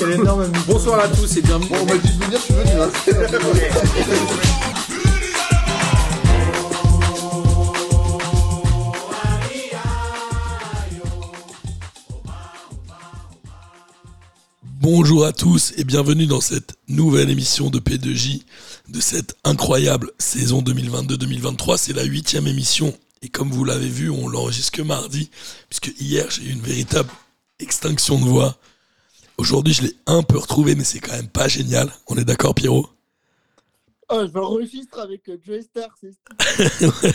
Quel énorme Bonsoir à tous et bienvenue. Bon, on m'a dit de venir, je suis venu. Hein. Bonjour à tous et bienvenue dans cette nouvelle émission de P2J de cette incroyable saison 2022-2023. C'est la huitième émission et comme vous l'avez vu, on l'enregistre que mardi puisque hier j'ai eu une véritable extinction de voix. Aujourd'hui je l'ai un peu retrouvé mais c'est quand même pas génial. On est d'accord Pierrot? Oh, je m'enregistre avec euh, Joey Star,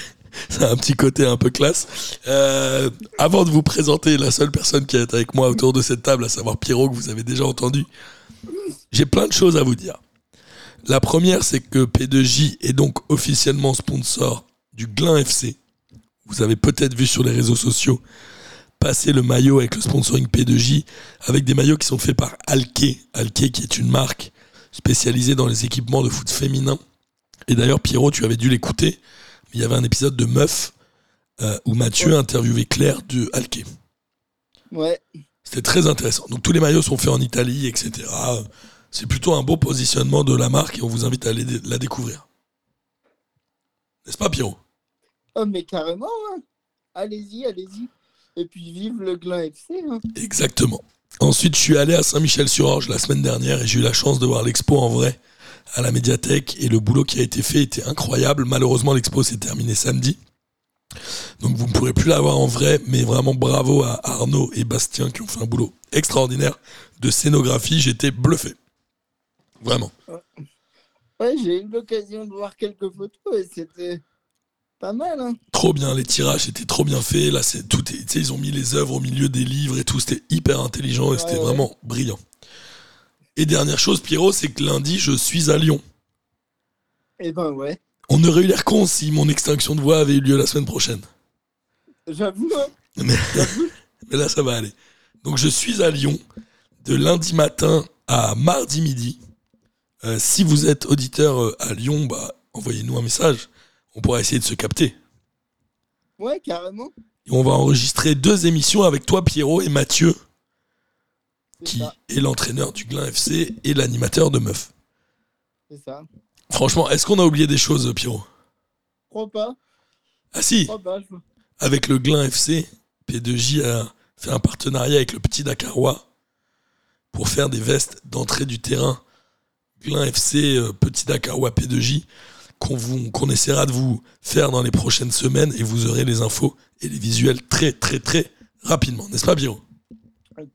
c'est un petit côté un peu classe. Euh, avant de vous présenter la seule personne qui est avec moi autour de cette table, à savoir Pierrot, que vous avez déjà entendu, j'ai plein de choses à vous dire. La première, c'est que P2J est donc officiellement sponsor du Glin FC. Vous avez peut-être vu sur les réseaux sociaux passer le maillot avec le sponsoring P2J, avec des maillots qui sont faits par Alke. Alke qui est une marque spécialisée dans les équipements de foot féminin. Et d'ailleurs, Pierrot, tu avais dû l'écouter. Il y avait un épisode de Meuf euh, où Mathieu interviewait Claire de Alke. Ouais. C'était très intéressant. Donc tous les maillots sont faits en Italie, etc. C'est plutôt un beau positionnement de la marque et on vous invite à aller la découvrir. N'est-ce pas, Pierrot? Oh, mais carrément, hein. Allez-y, allez-y. Et puis vive le Glin FC. Hein. Exactement. Ensuite, je suis allé à Saint-Michel-sur-Orge la semaine dernière et j'ai eu la chance de voir l'expo en vrai à la médiathèque et le boulot qui a été fait était incroyable. Malheureusement, l'expo s'est terminée samedi. Donc vous ne pourrez plus la voir en vrai, mais vraiment bravo à Arnaud et Bastien qui ont fait un boulot extraordinaire de scénographie. J'étais bluffé. Vraiment. Ouais, j'ai eu l'occasion de voir quelques photos et c'était pas mal. Hein. Trop bien, les tirages étaient trop bien faits. Là, c'est tout. est- Tu sais, ils ont mis les œuvres au milieu des livres et tout. C'était hyper intelligent et c'était Ouais, vraiment brillant. Et dernière chose, Pierrot, c'est que lundi, je suis à Lyon. Et ben ouais. On aurait eu l'air con si mon extinction de voix avait eu lieu la semaine prochaine. J'avoue, hein. Mais, mais là, ça va aller. Donc, je suis à Lyon de lundi matin à mardi midi. Euh, si vous êtes auditeur euh, à Lyon, bah, envoyez-nous un message. On pourra essayer de se capter. Ouais, carrément. Et on va enregistrer deux émissions avec toi, Pierrot, et Mathieu, qui ça. est l'entraîneur du Glin FC et l'animateur de Meuf. C'est ça. Franchement, est-ce qu'on a oublié des choses, Pierrot? Crois pas. Ah si, Crois pas. je- avec le Glin FC, P2J a fait un partenariat avec le Petit Dakarois pour faire des vestes d'entrée du terrain Glin FC, euh, Petit Dakarois P2J, qu'on essaiera de vous faire dans les prochaines semaines et vous aurez les infos et les visuels très très très rapidement, n'est-ce pas, Pierrot?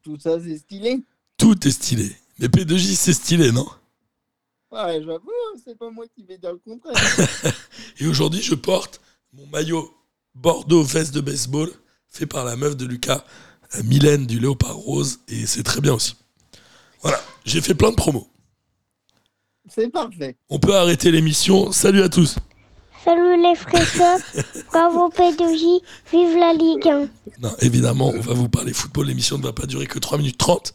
Tout ça, c'est stylé. Tout est stylé. Mais P2J, c'est stylé, non? Ouais, j'avoue, hein, c'est pas moi qui vais dire le contraire. Et aujourd'hui, je porte mon maillot Bordeaux veste de baseball fait par la meuf de Lucas, euh, Mylène du Léopard Rose, et c'est très bien aussi. Voilà, j'ai fait plein de promos. C'est parfait. On peut arrêter l'émission. Salut à tous. Salut les fraîcheurs, bravo P2J, vive la Ligue 1. Non, évidemment, on va vous parler football. L'émission ne va pas durer que 3 minutes 30.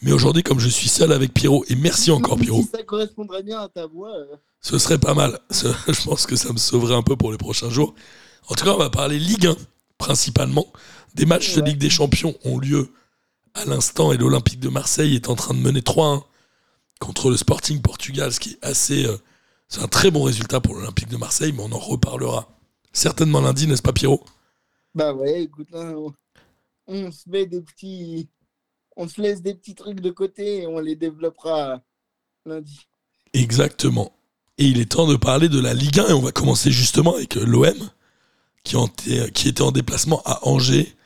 Mais aujourd'hui, comme je suis seul avec Pierrot, et merci encore Pierrot, Si ça correspondrait bien à ta voix. euh, ce serait pas mal. Ce- Je pense que ça me sauverait un peu pour les prochains jours. En tout cas, on va parler Ligue 1, principalement. Des matchs de. Ligue des Champions ont lieu à l'instant et l'Olympique de Marseille est en train de mener 3-1 contre le Sporting Portugal, ce qui est assez. euh, c'est un très bon résultat pour l'Olympique de Marseille, mais on en reparlera certainement lundi, n'est-ce pas, Pierrot? Bah ouais, écoute, hein, on, on se met des petits. On se laisse des petits trucs de côté et on les développera lundi. Exactement. Et il est temps de parler de la Ligue 1 et on va commencer justement avec l'OM qui, en était- qui était en déplacement à Angers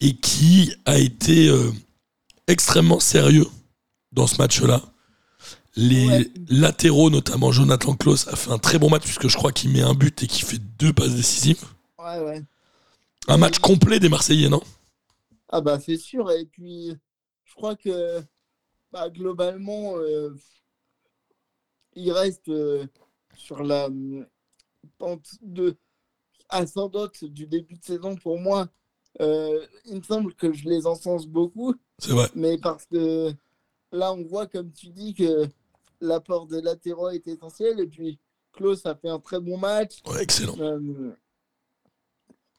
et qui a été euh, extrêmement sérieux dans ce match-là. Les Ouais. latéraux, notamment Jonathan Klaus, a fait un très bon match puisque je crois qu'il met un but et qu'il fait deux passes décisives. Ouais, ouais. Un match complet des Marseillais, non? Ah bah c'est sûr. Et puis, je crois que bah, globalement, euh, il reste euh, sur la hum, pente de ascendante du début de saison pour moi. Euh, il me semble que je les encense beaucoup, C'est vrai. mais parce que là, on voit, comme tu dis, que l'apport de latéraux est essentiel. Et puis, Klaus a fait un très bon match. Ouais, excellent. Euh,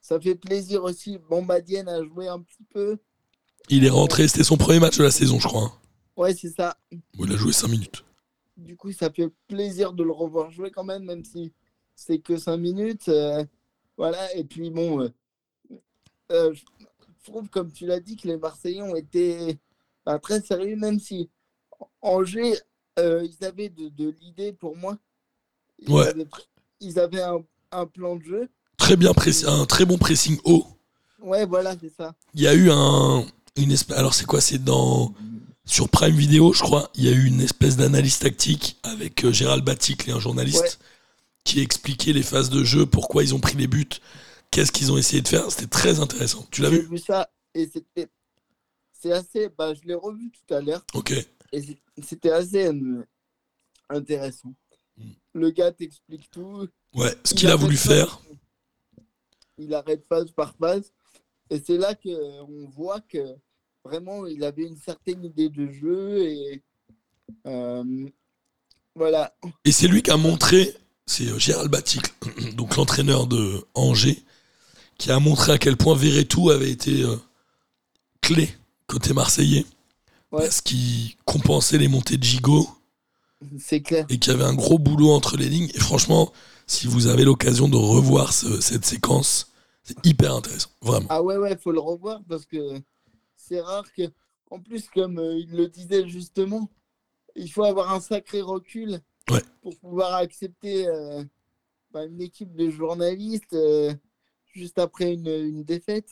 ça fait plaisir aussi. Bombadienne a joué un petit peu. Il est rentré, c'était son premier match de la saison, je crois. hein. Ouais, c'est ça. Bon, il a joué 5 minutes. Du coup, ça fait plaisir de le revoir jouer quand même, même si c'est que 5 minutes. euh, voilà, et puis bon, euh, je trouve, comme tu l'as dit, que les Marseillais ont été bah, très sérieux, même si Angers, euh, ils avaient de, de l'idée pour moi. Ils Ouais. avaient, ils avaient un, un plan de jeu. Très bien pressé, un très bon pressing haut. Ouais, voilà, c'est ça. Il y a eu un. Une espèce, alors, c'est quoi C'est dans. Sur Prime Video, je crois, il y a eu une espèce d'analyse tactique avec euh, Gérald Baticle, un journaliste, Ouais. qui expliquait les phases de jeu, pourquoi ils ont pris les buts, qu'est-ce qu'ils ont essayé de faire. C'était très intéressant. Tu l'as J'ai vu? vu ça et c'était. C'est assez. Bah, je l'ai revu tout à l'heure. Ok. Et c'était assez euh, intéressant. Mm. Le gars t'explique tout. Ouais, ce Il qu'il a voulu pas- faire. Il arrête phase par phase. Et c'est là qu'on voit que vraiment il avait une certaine idée de jeu. Et euh, voilà. Et c'est lui qui a montré, c'est euh, Gérald Baticle, donc l'entraîneur de Angers, qui a montré à quel point Verretou avait été euh, clé côté marseillais, Ouais. parce qu'il compensait les montées de Gigot C'est clair. et qu'il y avait un gros boulot entre les lignes. Et franchement, si vous avez l'occasion de revoir ce- cette séquence, c'est hyper intéressant, vraiment. Ah ouais, ouais, faut le revoir parce que c'est rare que. En plus, comme euh, il le disait justement, il faut avoir un sacré recul Ouais. pour pouvoir accepter euh, bah, une équipe de journalistes euh, juste après une, une défaite.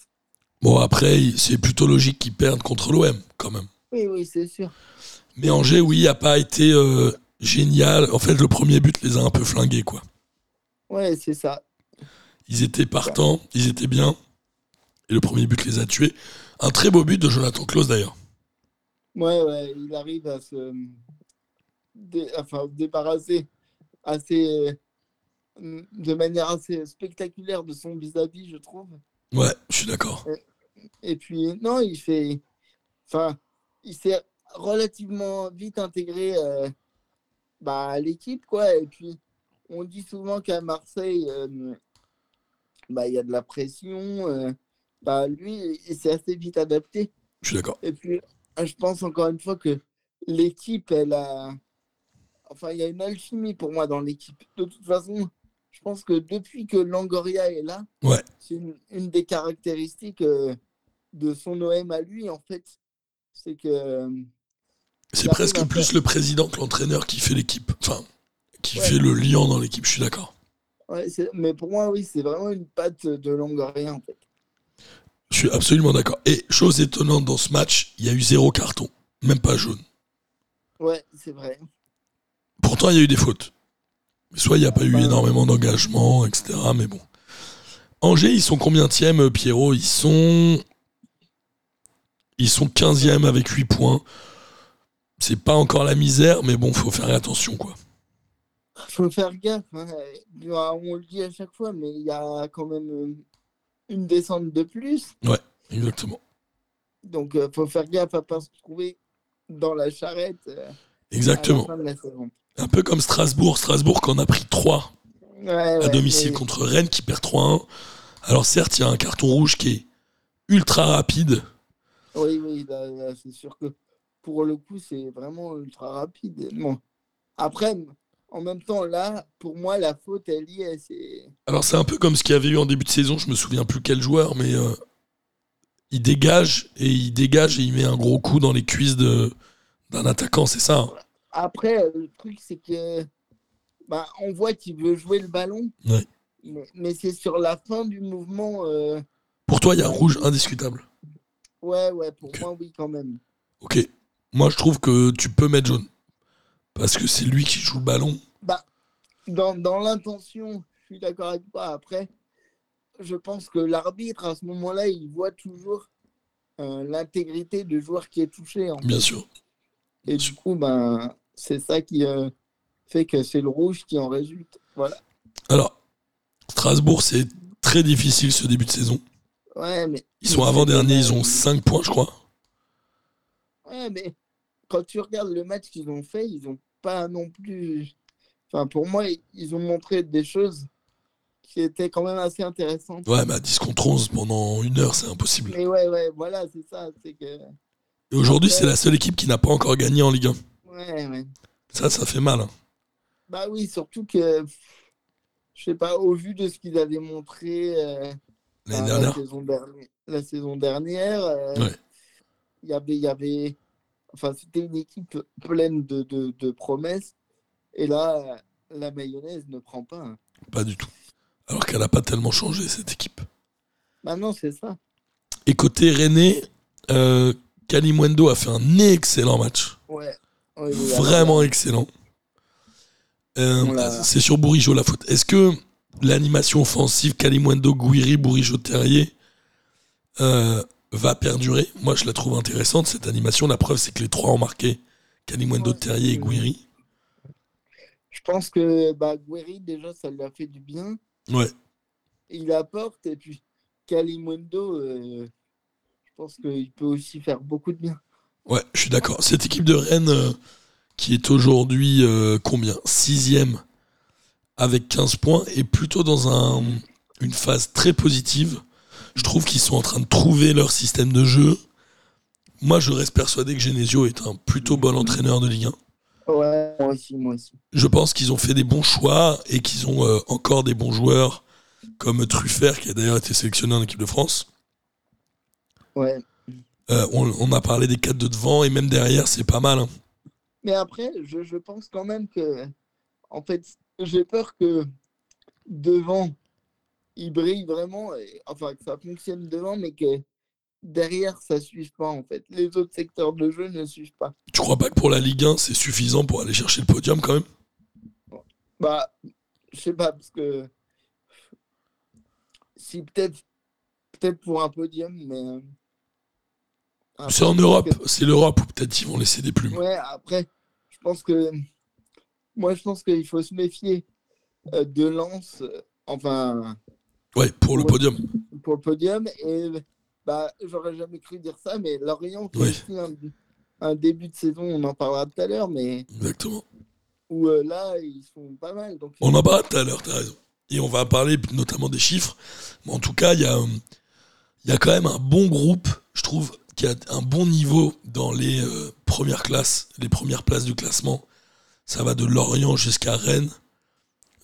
Bon, après, c'est plutôt logique qu'ils perdent contre l'OM, quand même. Oui, oui, c'est sûr. Mais Angers, oui, a pas été euh, génial. En fait, le premier but les a un peu flingués, quoi. Ouais, c'est ça. Ils étaient partants, ils étaient bien. Et le premier but les a tués. Un très beau but de Jonathan Klaus d'ailleurs. Ouais, ouais, il arrive à se dé- enfin, débarrasser assez euh, de manière assez spectaculaire de son vis-à-vis, je trouve. Ouais, je suis d'accord. Et puis, non, il fait. Enfin, il s'est relativement vite intégré euh, bah, à l'équipe, quoi. Et puis, on dit souvent qu'à Marseille, euh, bah, il y a de la pression. euh, bah, lui, il s'est assez vite adapté. Je suis d'accord. Et puis, je pense encore une fois que l'équipe, elle a. Enfin, il y a une alchimie pour moi dans l'équipe. De toute façon, je pense que depuis que Langoria est là, Ouais. c'est une, une des caractéristiques de son OM à lui, en fait. C'est que. C'est presque plus le président que l'entraîneur qui fait l'équipe. Enfin, qui Ouais. fait le lien dans l'équipe, je suis d'accord. ouais, mais pour moi, oui, c'est vraiment une patte de Langoria, en fait. Je suis absolument d'accord. Et chose étonnante dans ce match, il y a eu zéro carton. Même pas jaune. Ouais, c'est vrai. Pourtant, il y a eu des fautes. Soit il n'y a pas eu Bah, énormément d'engagement, etc. Mais bon. Angers, ils sont combien de Pierrot? Ils sont. Ils sont 15e avec 8 points. C'est pas encore la misère, mais bon, faut faire attention, quoi. faut faire gaffe. hein. On le dit à chaque fois, mais il y a quand même euh, une descente de plus. Exactement. Donc, il faut faire gaffe à pas se trouver dans la charrette euh, à Exactement. la fin de la saison. Un peu comme Strasbourg. Strasbourg, qu'on a pris 3 Ouais, à ouais, domicile mais- contre Rennes qui perd 3-1. Alors certes, il y a un carton rouge qui est ultra rapide. Oui, oui, là, là, c'est sûr que pour le coup, c'est vraiment ultra rapide. Bon. Après, en même temps, là, pour moi, la faute, elle y est. C'est... Alors c'est un peu comme ce qu'il y avait eu en début de saison, je me souviens plus quel joueur, mais euh, il dégage et il dégage et il met un gros coup dans les cuisses de, d'un attaquant, c'est ça. hein Après, euh, le truc, c'est que bah, on voit qu'il veut jouer le ballon. Ouais. Mais, mais c'est sur la fin du mouvement. euh, Pour toi, il y a rouge indiscutable. Ouais, ouais, pour moi, oui, quand même. Ok. Moi, je trouve que tu peux mettre jaune. Parce que c'est lui qui joue le ballon. Bah, dans, dans l'intention, je suis d'accord avec toi. Après, je pense que l'arbitre, à ce moment-là, il voit toujours euh, l'intégrité du joueur qui est touché. en Bien fait. sûr. Et du coup, ben, c'est ça qui euh, fait que c'est le rouge qui en résulte. Voilà. Alors, Strasbourg, c'est très difficile ce début de saison. Ouais, mais. Ils sont avant-derniers, ils ont dommage. 5 points, je crois. Ouais, mais quand tu regardes le match qu'ils ont fait, ils n'ont pas non plus. Enfin, pour moi, ils- ont montré des choses qui étaient quand même assez intéressantes. Ouais, mais à 10 contre 11 pendant une heure, c'est impossible. Mais ouais, ouais, voilà, c'est ça. C'est que Et aujourd'hui, c'est la seule équipe qui n'a pas encore gagné en Ligue 1. Ouais, ouais. Ça, ça fait mal. hein. Bah oui, surtout que, je sais pas, au vu de ce qu'ils avaient montré euh, L'année enfin, dernière. La, saison dernière, la saison dernière, euh, Ouais. y avait, il y avait, enfin, c'était une équipe pleine de, de, de promesses. Et là, la mayonnaise ne prend pas. hein. Pas du tout. Alors qu'elle n'a pas tellement changé, cette équipe. Bah non, c'est ça. Et côté René, euh, Kalimwendo a fait un excellent match. Ouais. Oui, oui, alors, Vraiment excellent. Euh, c'est sur Bourigeau la faute. Est-ce que l'animation offensive Kalimwendo, Gouiri, Bourigeau, Terrier euh, va perdurer Moi, je la trouve intéressante, cette animation. La preuve, c'est que les trois ont marqué. Kalimwendo, Ouais, Terrier et Gouiri. Je pense que bah, Guerri, déjà, ça lui a fait du bien. Ouais. Il apporte. Et puis, Kalimundo, euh, je pense qu'il peut aussi faire beaucoup de bien. Ouais, je suis d'accord. Cette équipe de Rennes, euh, qui est aujourd'hui combien? Sixième avec 15 points, est plutôt dans un, une phase très positive. Je trouve qu'ils sont en train de trouver leur système de jeu. Moi, je reste persuadé que Genesio est un plutôt bon entraîneur de Ligue 1. Ouais, moi aussi, moi aussi. Je pense qu'ils ont fait des bons choix et qu'ils ont euh, encore des bons joueurs comme Truffert, qui a d'ailleurs été sélectionné en équipe de France. Ouais. Euh, on, on a parlé des quatre de devant et même derrière, c'est pas mal. hein. Mais après, je, je pense quand même que, en fait, j'ai peur que devant, il brille vraiment, et- enfin, que ça fonctionne devant, mais que derrière, ça ne suive pas, en fait. Les autres secteurs de jeu ne suivent pas. Tu crois pas que pour la Ligue 1, c'est suffisant pour aller chercher le podium quand même? Bah, je sais pas, parce que si peut-être peut-être pour un podium, mais. euh, C'est en Europe, que- c'est l'Europe où peut-être ils vont laisser des plumes. Ouais, après, je pense que. Moi, je pense qu'il faut se méfier euh, de Lens, euh, enfin, Ouais, pour le podium. pour le podium. Et bah, j'aurais jamais cru dire ça, mais Lorient, qui a Ouais. aussi un, un début de saison, on en parlera tout à l'heure, mais Exactement. où euh, là, ils sont pas mal. Donc, On en parlera tout à l'heure, t'as raison. Et on va parler notamment des chiffres. Mais en tout cas, il y a, y a quand même un bon groupe, je trouve, qui a un bon niveau dans les euh, premières classes, les premières places du classement. Ça va de Lorient jusqu'à Rennes.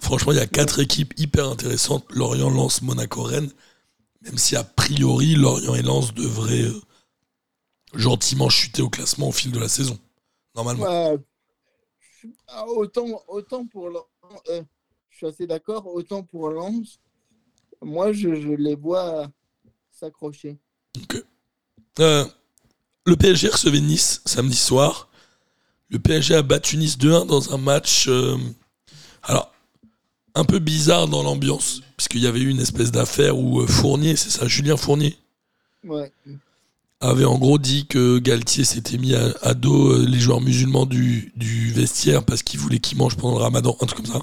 Franchement, il y a quatre équipes hyper intéressantes. Lorient, Lens, Monaco, Rennes. Même si a priori, Lorient et Lens devraient euh, gentiment chuter au classement au fil de la saison. Normalement. Je- ah, autant, autant pour euh, je suis assez d'accord, autant pour Lens, moi je, je les vois s'accrocher. Ok. Euh, le PSG recevait Nice samedi soir. Le PSG a battu Nice 2-1 dans un match. euh, alors, un peu bizarre dans l'ambiance, puisqu'il y avait eu une espèce d'affaire où euh, Fournier, c'est ça, Julien Fournier, Ouais. avait en gros dit que Galtier s'était mis à, à dos euh, les joueurs musulmans du, du vestiaire parce qu'il voulait qu'ils mangent pendant le ramadan, un truc comme ça.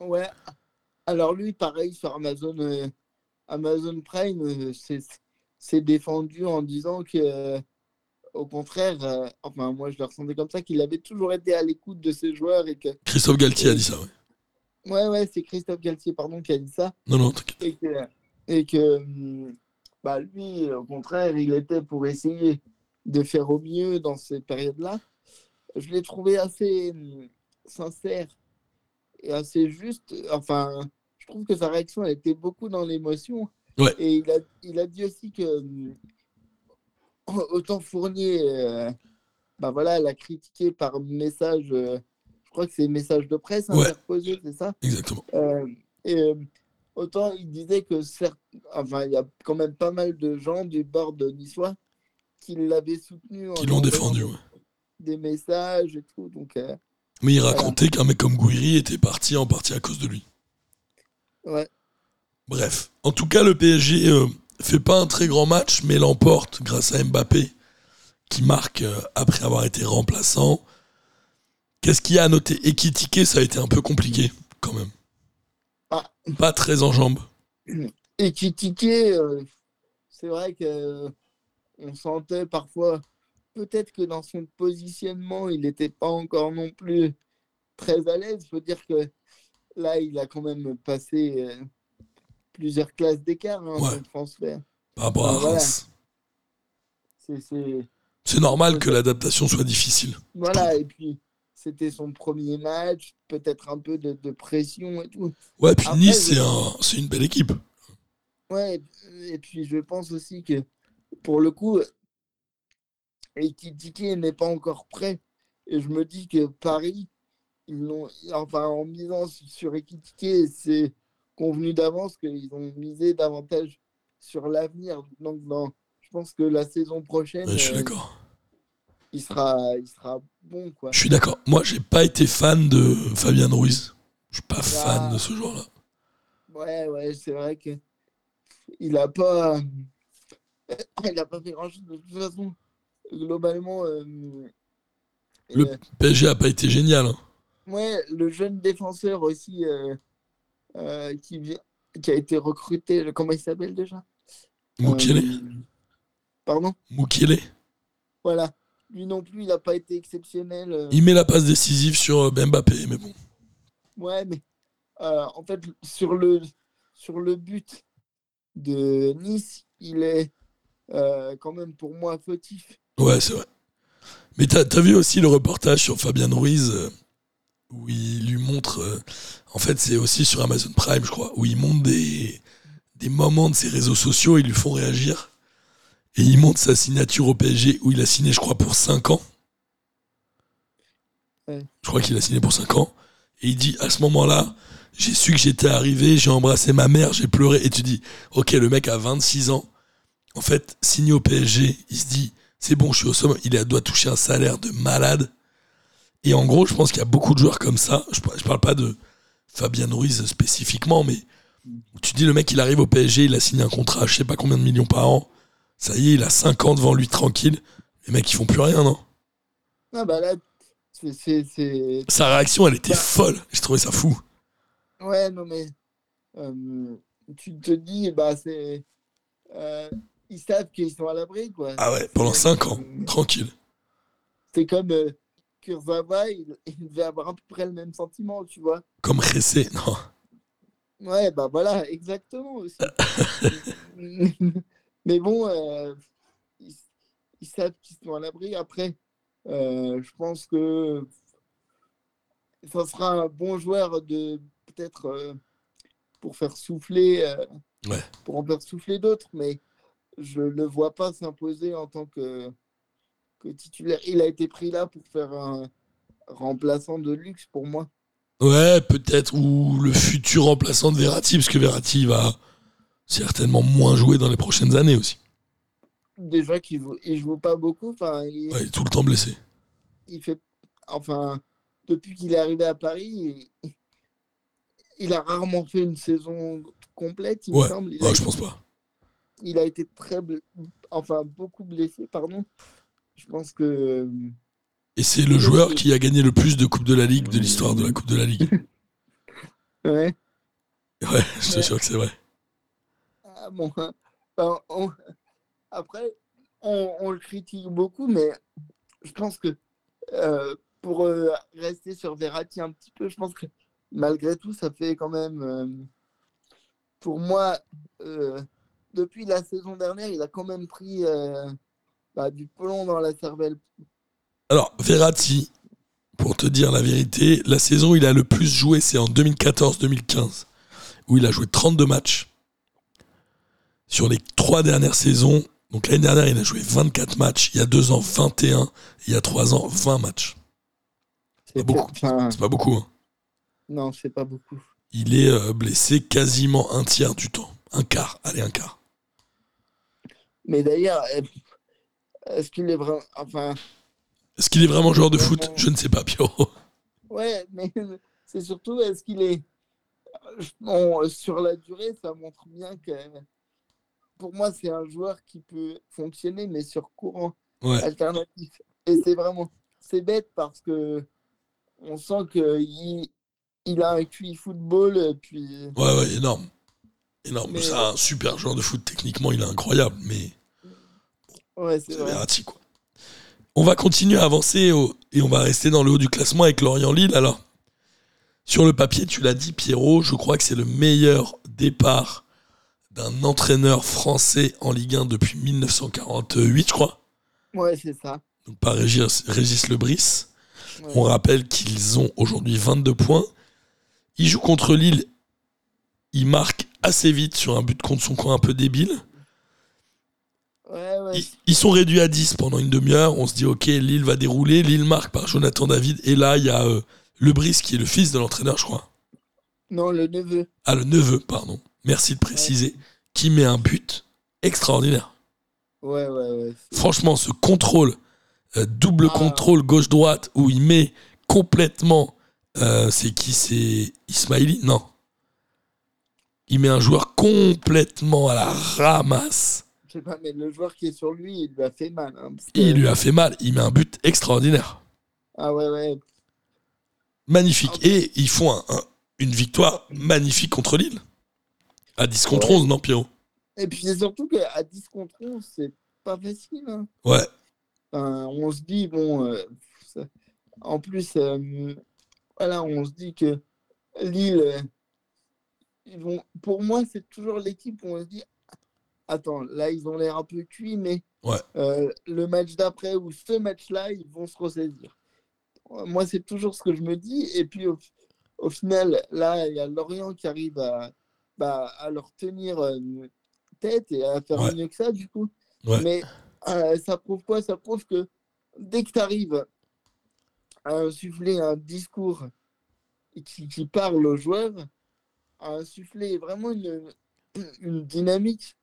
Ouais. Alors lui, pareil, sur Amazon, euh, Amazon Prime, euh, c'est défendu en disant que, au contraire, euh, enfin moi je le ressentais comme ça, qu'il avait toujours été à l'écoute de ses joueurs et que, Christophe Galtier a dit ça, ouais. ouais, ouais, c'est Christophe Galtier, pardon, qui a dit ça. Non, non, et que, et que hum, bah, lui, au contraire, il était pour essayer de faire au mieux dans ces périodes-là. Je l'ai trouvé assez hum, sincère et assez juste. Enfin, je trouve que sa réaction elle était beaucoup dans l'émotion. Ouais. Et il a, il a dit aussi que hum, autant Fournier, euh, bah voilà, l'a critiqué par message, euh, je crois que c'est message de presse Ouais. interposé, c'est ça? Exactement. euh, et euh, autant il disait que certes, enfin, il y a quand même pas mal de gens du bord de niçois qui l'avaient soutenu. en Qui l'ont défendu, ouais. Des messages et tout. Donc, Mais il racontait qu'un mec comme Gouiri était parti en partie à cause de lui. ouais. Bref, en tout cas, le PSG euh, fait pas un très grand match, mais l'emporte grâce à Mbappé, qui marque euh, après avoir été remplaçant. Qu'est-ce qu'il y a à noter? Ekitike, ça a été un peu compliqué, quand même. Ah. Pas très en jambes. Et Kitike, euh, c'est vrai que euh, on sentait parfois, peut-être que dans son positionnement, il n'était pas encore non plus très à l'aise. Il faut dire que là, il a quand même passé euh, plusieurs classes d'écart hein, Ouais. transfert. Par rapport à voilà. Reims. C'est, normal que l'adaptation soit difficile. Voilà, et puis c'était son premier match, peut-être un peu de, de pression et tout. Ouais, puis Après, Nice, je- c'est un, c'est une belle équipe. Ouais, et puis je pense aussi que pour le coup, Ekitike n'est pas encore prêt. Et je me dis que Paris, ils l'ont, enfin, en misant sur Ekitike, c'est convenu d'avance qu'ils ont misé davantage sur l'avenir. Donc, dans, je pense que la saison prochaine, Ouais, je suis euh, d'accord. il, sera, il sera bon. Quoi. Je suis d'accord. Moi, j'ai pas été fan de Fabien Ruiz. Je suis pas Ah. fan de ce joueur-là. Ouais, ouais, c'est vrai que il a pas, il a pas fait grand-chose de toute façon. Globalement, euh, Le euh, PSG a pas été génial. hein. ouais, le jeune défenseur aussi euh, qui vient, qui a été recruté, comment il s'appelle déjà? Mukele. Euh, pardon? Mukele. Voilà. Lui non plus, il n'a pas été exceptionnel. euh. Il met la passe décisive sur Mbappé, mais bon. Ouais, mais en fait, sur le, sur le but de Nice, il est quand même pour moi fautif. Ouais, c'est vrai. Mais t'as as vu aussi le reportage sur Fabien Ruiz où il lui montre. euh, en fait, c'est aussi sur Amazon Prime, je crois, où il montre des, des moments de ses réseaux sociaux, ils lui font réagir. Et il montre sa signature au PSG où il a signé, je crois, pour 5 ans. Ouais. Je crois qu'il a signé pour 5 ans. Et il dit à ce moment-là, j'ai su que j'étais arrivé, j'ai embrassé ma mère, j'ai pleuré. Et tu dis, ok, le mec a 26 ans. En fait, signé au PSG, il se dit, c'est bon, je suis au sommet. Il a- doit toucher un salaire de malade. Et en gros, je pense qu'il y a beaucoup de joueurs comme ça. Je, je parle pas de Fabien Ruiz spécifiquement, mais tu dis, le mec, il arrive au PSG, il a signé un contrat, à je sais pas combien de millions par an. Ça y est, il a 5 ans devant lui tranquille. Les mecs, ils font plus rien, non? Ah bah là, c'est- Sa réaction, elle était Bah. folle. J'ai trouvé ça fou. Ouais, non, mais euh, tu te dis, bah c'est. euh, ils savent qu'ils sont à l'abri, quoi. Ah ouais, pendant 5 ans, tranquille. C'est comme euh, Kurzawa, il, il devait avoir à peu près le même sentiment, tu vois. Comme Ressé, non. Ouais, bah voilà, exactement aussi. Mais bon, euh, ils, ils savent qu'ils sont à l'abri. Après, euh, je pense que ça sera un bon joueur de peut-être euh, pour faire souffler, Ouais. pour en faire souffler d'autres, mais je ne le vois pas s'imposer en tant que, que titulaire. Il a été pris là pour faire un remplaçant de luxe pour moi. Ouais, peut-être, ou le futur remplaçant de Verratti, parce que Verratti va certainement moins jouer dans les prochaines années aussi. Déjà qu'il joue, il joue pas beaucoup, enfin, il, Ouais, il est tout le temps blessé. il fait, enfin, depuis qu'il est arrivé à Paris, il, il a rarement fait une saison complète, il Ouais, me semble. Il, a, Ouais, je pense pas. il a été très, enfin, beaucoup blessé, pardon. Je pense que, Et c'est le joueur qui a gagné le plus de Coupe de la Ligue de l'histoire de la Coupe de la Ligue. ouais. Ouais, je te sûr que c'est vrai. Ah bon, hein. Ben, on- après, on, on le critique beaucoup, mais je pense que euh, pour euh, rester sur Verratti un petit peu, je pense que malgré tout, ça fait quand même, euh, pour moi, euh, depuis la saison dernière, il a quand même pris euh, bah, du plomb dans la cervelle. Alors, Verratti, pour te dire la vérité, la saison où il a le plus joué, c'est en 2014-2015, où il a joué 32 matchs. Sur les trois dernières saisons, donc l'année dernière, il a joué 24 matchs, il y a deux ans, 21, et il y a trois ans, 20 matchs. C'est beaucoup. enfin, C'est pas beaucoup. hein. non, c'est pas beaucoup. Il est euh, blessé quasiment un tiers du temps. Un quart, allez, un quart. Mais d'ailleurs, euh, est-ce qu'il est vraiment, enfin, Est-ce qu'il est vraiment joueur de foot? Je ne sais pas, Pierrot. Ouais, mais c'est surtout, est-ce qu'il est. Bon, sur la durée, ça montre bien que. Pour moi, c'est un joueur qui peut fonctionner, mais sur courant Ouais. alternatif. Et c'est vraiment. C'est bête parce que. On sent qu'il il a un QI football, puis. Ouais, ouais, énorme. Énorme. Mais- C'est un super joueur de foot. Techniquement, il est incroyable, mais Ouais, c'est c'est vrai. Verratti, quoi. On va continuer à avancer au- et on va rester dans le haut du classement avec Lorient-Lille. Alors, sur le papier, tu l'as dit, Pierrot, je crois que c'est le meilleur départ d'un entraîneur français en Ligue 1 depuis 1948, je crois. Ouais, c'est ça. donc par Régis, Régis Lebris. Ouais. On rappelle qu'ils ont aujourd'hui 22 points. Ils jouent contre Lille. Ils marquent assez vite sur un but contre son camp un peu débile. Ouais, ouais. Ils, ils sont réduits à 10 pendant une demi-heure. On se dit, ok, Lille va dérouler. Lille marque par Jonathan David. Et là, il y a euh, Lebris qui est le fils de l'entraîneur, je crois. Non, le neveu. Ah, le neveu, pardon. Merci de préciser. Qui met un but extraordinaire. Ouais, ouais, ouais. Franchement, ce contrôle, euh, double Ah. contrôle gauche-droite, où il met complètement. euh, c'est qui C'est Ismaili? Non. Il met un joueur complètement à la ramasse. Je sais pas, mais le joueur qui est sur lui, il lui a fait mal. hein, que- il lui a fait mal. Il met un but extraordinaire. Ah ouais, ouais. Magnifique. Ah. Et ils font un- un- une victoire magnifique contre Lille. À 10 contre Ouais. 11, non, Pierrot? Et puis c'est surtout qu'à 10 contre 11, c'est pas facile. hein. Ouais. Enfin, on se dit, bon, euh, ça- en plus, euh, voilà, on se dit que Lille, euh, ils vont, pour moi, c'est toujours l'équipe où on se dit, attends, là, ils ont l'air un peu cuits, mais Ouais. euh, le match d'après ou ce match-là, ils vont se ressaisir. Moi, c'est toujours ce que je me dis. Et puis, au, au final, là, il y a Lorient qui arrive à, bah, à leur tenir euh, tête et à faire Ouais. mieux que ça, du coup. Ouais. Mais euh, ça prouve quoi? Ça prouve que dès que tu arrives à insuffler un discours qui, qui parle aux joueurs, à insuffler vraiment une, une dynamique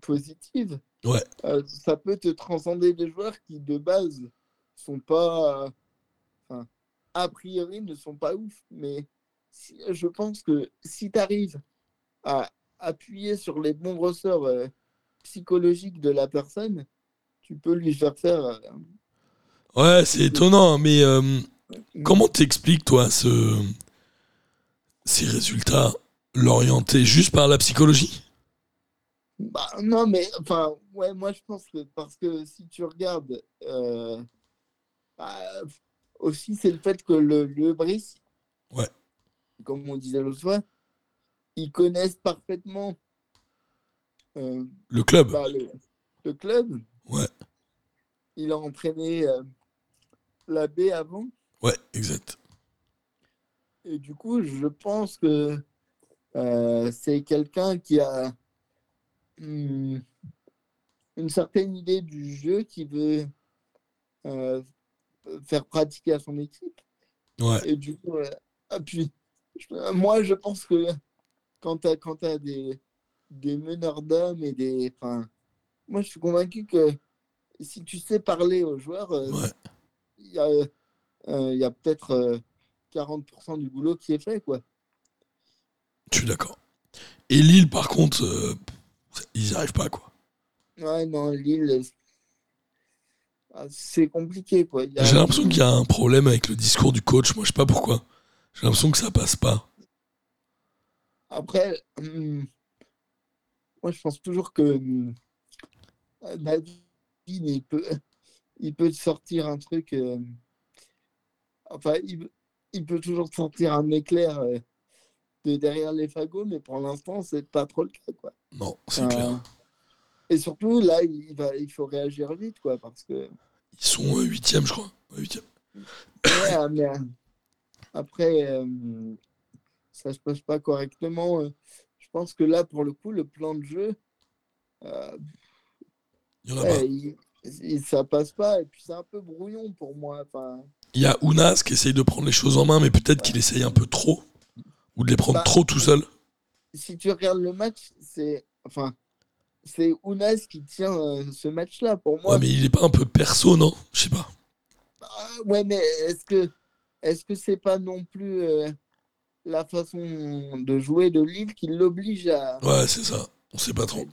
positive, Ouais. euh, ça peut te transcender des joueurs qui de base sont pas, euh, enfin, a priori ne sont pas ouf, mais si- je pense que si tu arrives à appuyer sur les bons ressorts euh, psychologiques de la personne, tu peux lui faire faire. euh, Ouais, c'est étonnant, mais euh, comment t'expliques, toi, ce... ces résultats l'orienter juste par la psychologie? Bah, non, mais enfin, ouais, moi je pense que parce que si tu regardes, euh, bah, aussi c'est le fait que le, le Brice, Ouais. comme on disait l'autre fois, ils connaissent parfaitement euh, Le club bah, le, le club. Ouais. Il a entraîné euh, la B avant. Ouais, exact. Et du coup, je pense que euh, c'est quelqu'un qui a une certaine idée du jeu qui veut euh, faire pratiquer à son équipe. Ouais, Et du coup, euh, ah, puis, moi, je pense que quand tu as, quand des, des meneurs d'hommes et des. Enfin, moi, je suis convaincu que si tu sais parler aux joueurs, euh, ouais. il y a, y a peut-être euh, 40% du boulot qui est fait, quoi. Je suis d'accord. Et Lille, par contre, euh, ils n'y arrivent pas, quoi. Ouais, non, Lille, ah, c'est compliqué, quoi. A- J'ai l'impression qu'il y a un problème avec le discours du coach. Moi, je sais pas pourquoi. J'ai l'impression que ça passe pas. Après, hum, moi, je pense toujours que hum, David, il peut, il peut sortir un truc. euh, enfin, il, il peut toujours sortir un éclair euh, de derrière les fagots, mais pour l'instant, c'est pas trop le cas, quoi. Non, c'est Euh, clair. Et surtout, là, il, va, il faut réagir vite, quoi, parce que. Ils sont euh, huitièmes, je crois. Huitième. Ouais, mais euh, après, euh, ça se passe pas correctement. euh. Je pense que là, pour le coup, le plan de jeu, euh, Il y en a ouais, il- il- ça passe pas. Et puis, c'est un peu brouillon pour moi. Enfin, Il y a Ounas qui essaye de prendre les choses en main, mais peut-être qu'il essaye un peu trop. Ou de les prendre Bah, trop tout seul. si tu regardes le match, c'est enfin, c'est Ounas qui tient euh, ce match-là. Pour moi, Ouais, mais il est pas un peu perso, non? Je sais pas. Ah, ouais, mais est-ce que est-ce que c'est pas non plus euh, la façon de jouer de Lille qui l'oblige à Ouais, c'est ça. On sait pas trop.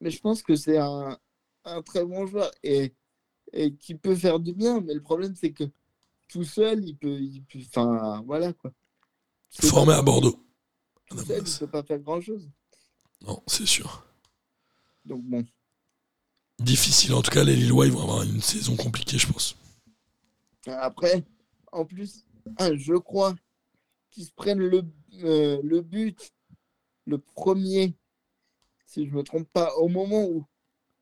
Mais je pense que c'est un, un très bon joueur et, et qui peut faire du bien. Mais le problème, c'est que tout seul, il peut. il peut- Enfin, voilà quoi. Formé à Bordeaux. Tout seul, il peut pas faire grand chose. Non, c'est sûr. Donc bon. Difficile. En tout cas, les Lillois, ils vont avoir une saison compliquée, je pense. Après, en plus, hein, je crois qu'ils se prennent le, euh, le but, le premier, si je me trompe pas, au moment où,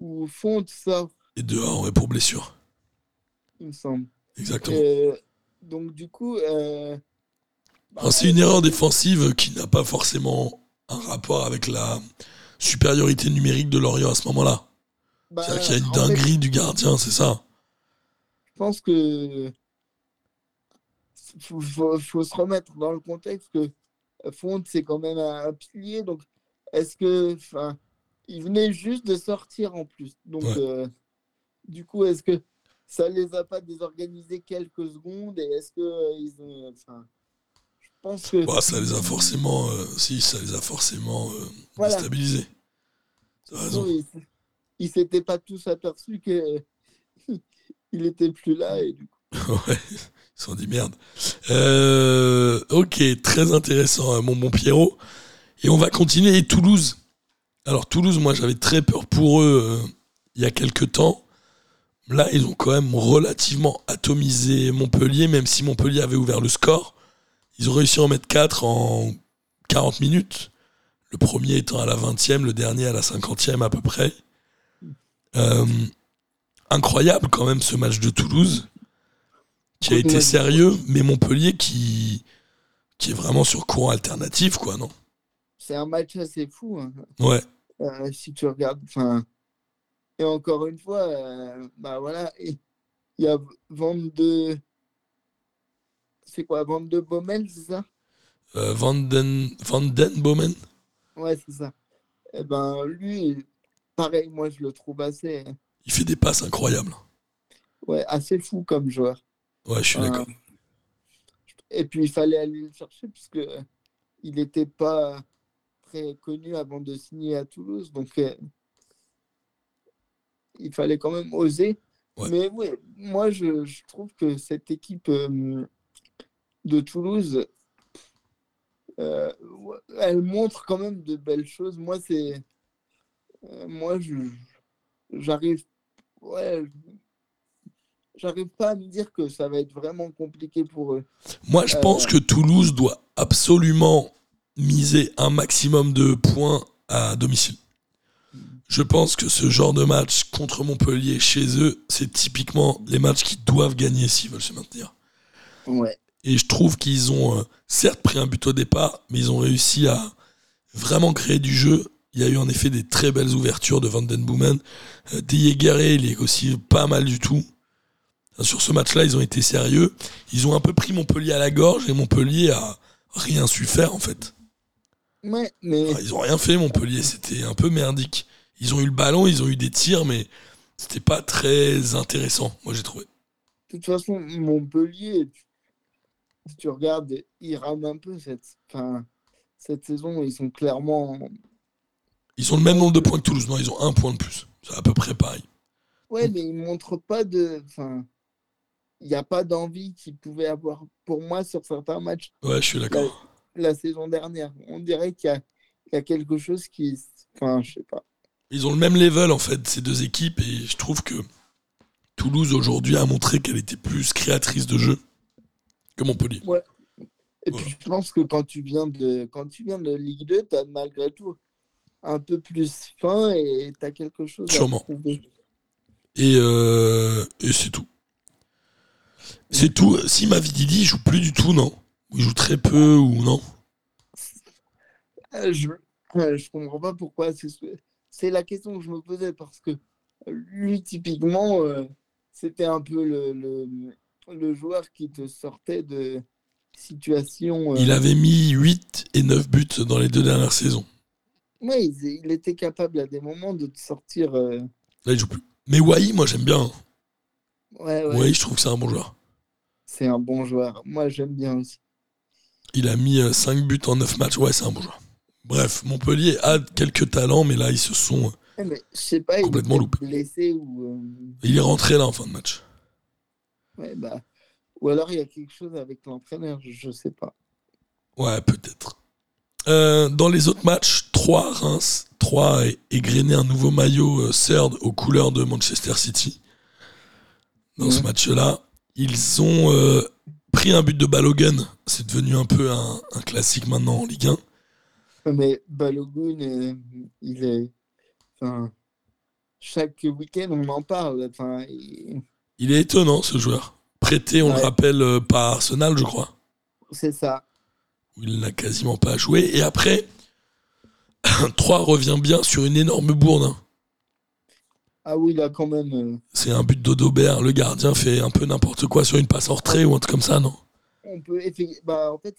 où Fonte sort, Et dehors, ouais, pour blessure. il me semble. Exactement. Euh, donc du coup, euh, bah, c'est une erreur défensive qui n'a pas forcément un rapport avec la supériorité numérique de Lorient à ce moment-là. bah, C'est-à-dire qu'il y a une fait, dinguerie du gardien, c'est ça? je pense que faut, faut, faut se remettre dans le contexte que Fonte c'est quand même un, un pilier. Donc est-ce que, enfin, il venait juste de sortir en plus. Donc Ouais. euh, du coup, est-ce que ça les a pas désorganisés quelques secondes et est-ce que euh, ils ont, enfin, je pense que Bah, ça les a forcément. euh, si, ça les a forcément euh, Voilà. déstabilisés. Raison. ils, s'étaient pas tous aperçus que il était plus là et du coup. Ouais, ils se sont dit merde. Euh, ok, très intéressant, euh, mon bon Pierrot. Et on va continuer. Et Toulouse. Alors, Toulouse, moi, j'avais très peur pour eux euh, il y a quelques temps. Là, ils ont quand même relativement atomisé Montpellier, même si Montpellier avait ouvert le score. Ils ont réussi à en mettre 4 en 40 minutes. Le premier étant à la 20e, le dernier à la 50e à peu près. Euh, incroyable quand même ce match de Toulouse qui a été sérieux, mais Montpellier qui, qui est vraiment sur courant alternatif, quoi, non? C'est un match assez fou. hein. Ouais, Euh, si tu regardes, enfin, et encore une fois, euh, bah voilà, il y a 22, c'est quoi, 22 Baumel, c'est ça? euh, Van, Den, Van Den Bomen Ouais, c'est ça. Et ben, lui, pareil, moi, je le trouve assez, il fait des passes incroyables. ouais, assez fou comme joueur. Ouais, je suis Euh, d'accord. Et puis, il fallait aller le chercher puisque euh, il n'était pas très connu avant de signer à Toulouse. Donc, euh, il fallait quand même oser. Ouais. Mais oui, moi, je, je trouve que cette équipe euh, de Toulouse, euh, elle montre quand même de belles choses. Moi, c'est. euh, moi, je j'arrive. Ouais. J'arrive pas à me dire que ça va être vraiment compliqué pour eux. Moi, je pense que Toulouse doit absolument miser un maximum de points à domicile. Je pense que ce genre de match contre Montpellier chez eux, c'est typiquement les matchs qu'ils doivent gagner s'ils veulent se maintenir. Ouais. Et je trouve qu'ils ont euh, certes pris un but au départ, mais ils ont réussi à vraiment créer du jeu. Il y a eu en effet des très belles ouvertures de Van Den Boomen. Euh, Dieguerre, il est aussi pas mal du tout. Sur ce match-là, ils ont été sérieux. Ils ont un peu pris Montpellier à la gorge et Montpellier a rien su faire en fait. Ouais, mais ils ont rien fait Montpellier, c'était un peu merdique. Ils ont eu le ballon, ils ont eu des tirs, mais c'était pas très intéressant, moi j'ai trouvé. de toute façon, Montpellier, tu- si tu regardes, ils rament un peu cette, cette saison. Ils sont clairement. Ils ont le même nombre de points que Toulouse, non, ils ont un point de plus. C'est à peu près pareil. Ouais, mais ils montrent pas de. Enfin, il n'y a pas d'envie qu'ils pouvaient avoir pour moi sur certains matchs Ouais, je suis d'accord. la saison dernière. On dirait qu'il y y a quelque chose qui. Enfin, je sais pas. Ils ont le même level en fait, ces deux équipes, et je trouve que Toulouse aujourd'hui a montré qu'elle était plus créatrice de jeu que Montpellier. Et Voilà. puis je pense que quand tu viens de, quand tu viens de Ligue 2, tu as malgré tout un peu plus faim et tu as quelque chose Sûrement. à prouver. Et, euh, et c'est tout. C'est tout. Si Mavididi il joue plus du tout, non? Ou il joue très peu, ou non? Euh, Je euh, je comprends pas pourquoi. C'est ce- c'est la question que je me posais parce que lui, typiquement, euh, c'était un peu le, le, le joueur qui te sortait de situations. euh, Il avait mis 8 et 9 buts dans les deux dernières saisons. ouais, il, il était capable à des moments de te sortir. euh, Là, il joue plus. Mais Wai, moi j'aime bien. Ouais, ouais, Wai, je trouve que c'est un bon joueur. c'est un bon joueur. Moi, j'aime bien aussi. Il a mis 5 buts en 9 matchs. Ouais, c'est un bon joueur. Bref, Montpellier a quelques talents, mais là, ils se sont. Ouais, mais je sais pas, il Complètement était loupé. blessé ou. euh, Il est rentré là en fin de match. ouais, bah, ou alors il y a quelque chose avec l'entraîneur, je, je sais pas. Ouais, peut-être. Euh, dans les autres matchs, 3 Reims, 3 a égrené un nouveau maillot euh, third aux couleurs de Manchester City. Dans ce match-là, ils ont euh, pris un but de Balogun. C'est devenu un peu un, un classique maintenant en Ligue 1. Mais Balogun, euh, il est. Enfin, chaque week-end, on en parle. Enfin, il- Il est étonnant ce joueur. Prêté, on le rappelle, euh, par Arsenal, je crois. c'est ça. il n'a quasiment pas joué. Et après, 3 revient bien sur une énorme bourde. hein. Ah oui, il a quand même. euh, C'est un but d'Odobert. Le gardien fait un peu n'importe quoi sur une passe en retrait ou un truc comme ça, non? on peut bah, en fait,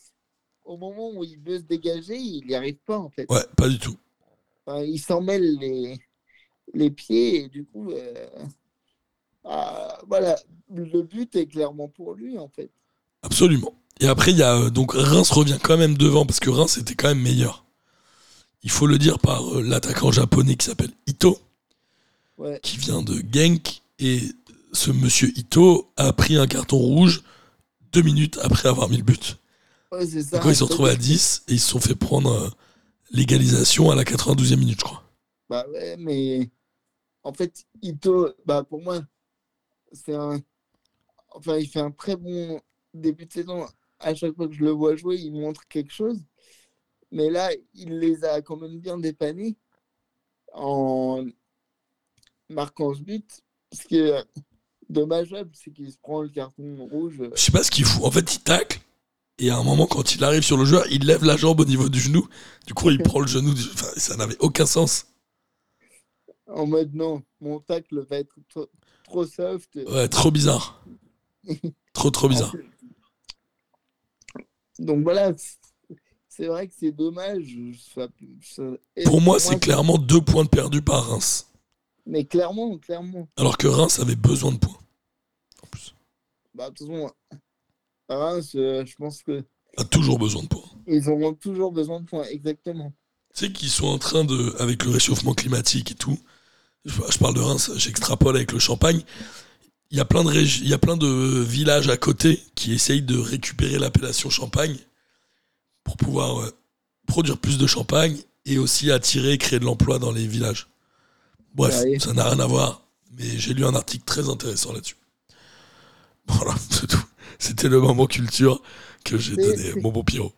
au moment où il veut se dégager, il n'y arrive pas en fait. Ouais, pas du tout. Enfin, il s'en mêle les, les pieds et du coup, euh, ah, voilà, le but est clairement pour lui en fait. Absolument. Et après, il y a euh, donc Reims revient quand même devant parce que Reims était quand même meilleur. Il faut le dire par euh, l'attaquant japonais qui s'appelle Ito, Ouais, qui vient de Genk. Et ce monsieur Ito a pris un carton rouge deux minutes après avoir mis le but. Ouais c'est ça. Donc, ils se sont retrouvés à 10 et ils se sont fait prendre euh, l'égalisation à la 92e minute, je crois. Bah ouais, mais en fait, Ito, bah pour moi, c'est un. Enfin, il fait un très bon début de saison. À chaque fois que je le vois jouer, il montre quelque chose. Mais là, il les a quand même bien dépannés en marquant ce but. Ce qui est dommageable, c'est qu'il se prend le carton rouge. Je sais pas ce qu'il fout. En fait, il tacle. Et à un moment, quand il arrive sur le joueur, il lève la jambe au niveau du genou. Du coup, il prend le genou. du- Enfin, ça n'avait aucun sens. En mode non, mon tacle va être trop, trop soft. Ouais, trop bizarre. Trop, trop bizarre. Donc voilà, c'est vrai que c'est dommage. ça- ça- et Pour moi, c'est clairement deux points de perdu par Reims. Mais clairement, clairement. Alors que Reims avait besoin de points. En plus. Bah, de toute façon, Reims, euh, je pense que A toujours besoin de points. ils auront toujours besoin de points, exactement. Tu sais qu'ils sont en train de, avec le réchauffement climatique et tout, je, je parle de Reims, j'extrapole avec le Champagne, il y, a plein de régi- il y a plein de villages à côté qui essayent de récupérer l'appellation Champagne pour pouvoir euh, produire plus de champagne et aussi attirer et créer de l'emploi dans les villages. Bref, Ouais. ça n'a rien à voir, mais j'ai lu un article très intéressant là-dessus. Voilà, c'est tout. C'était le moment culture que j'ai donné, mon bon Pierrot.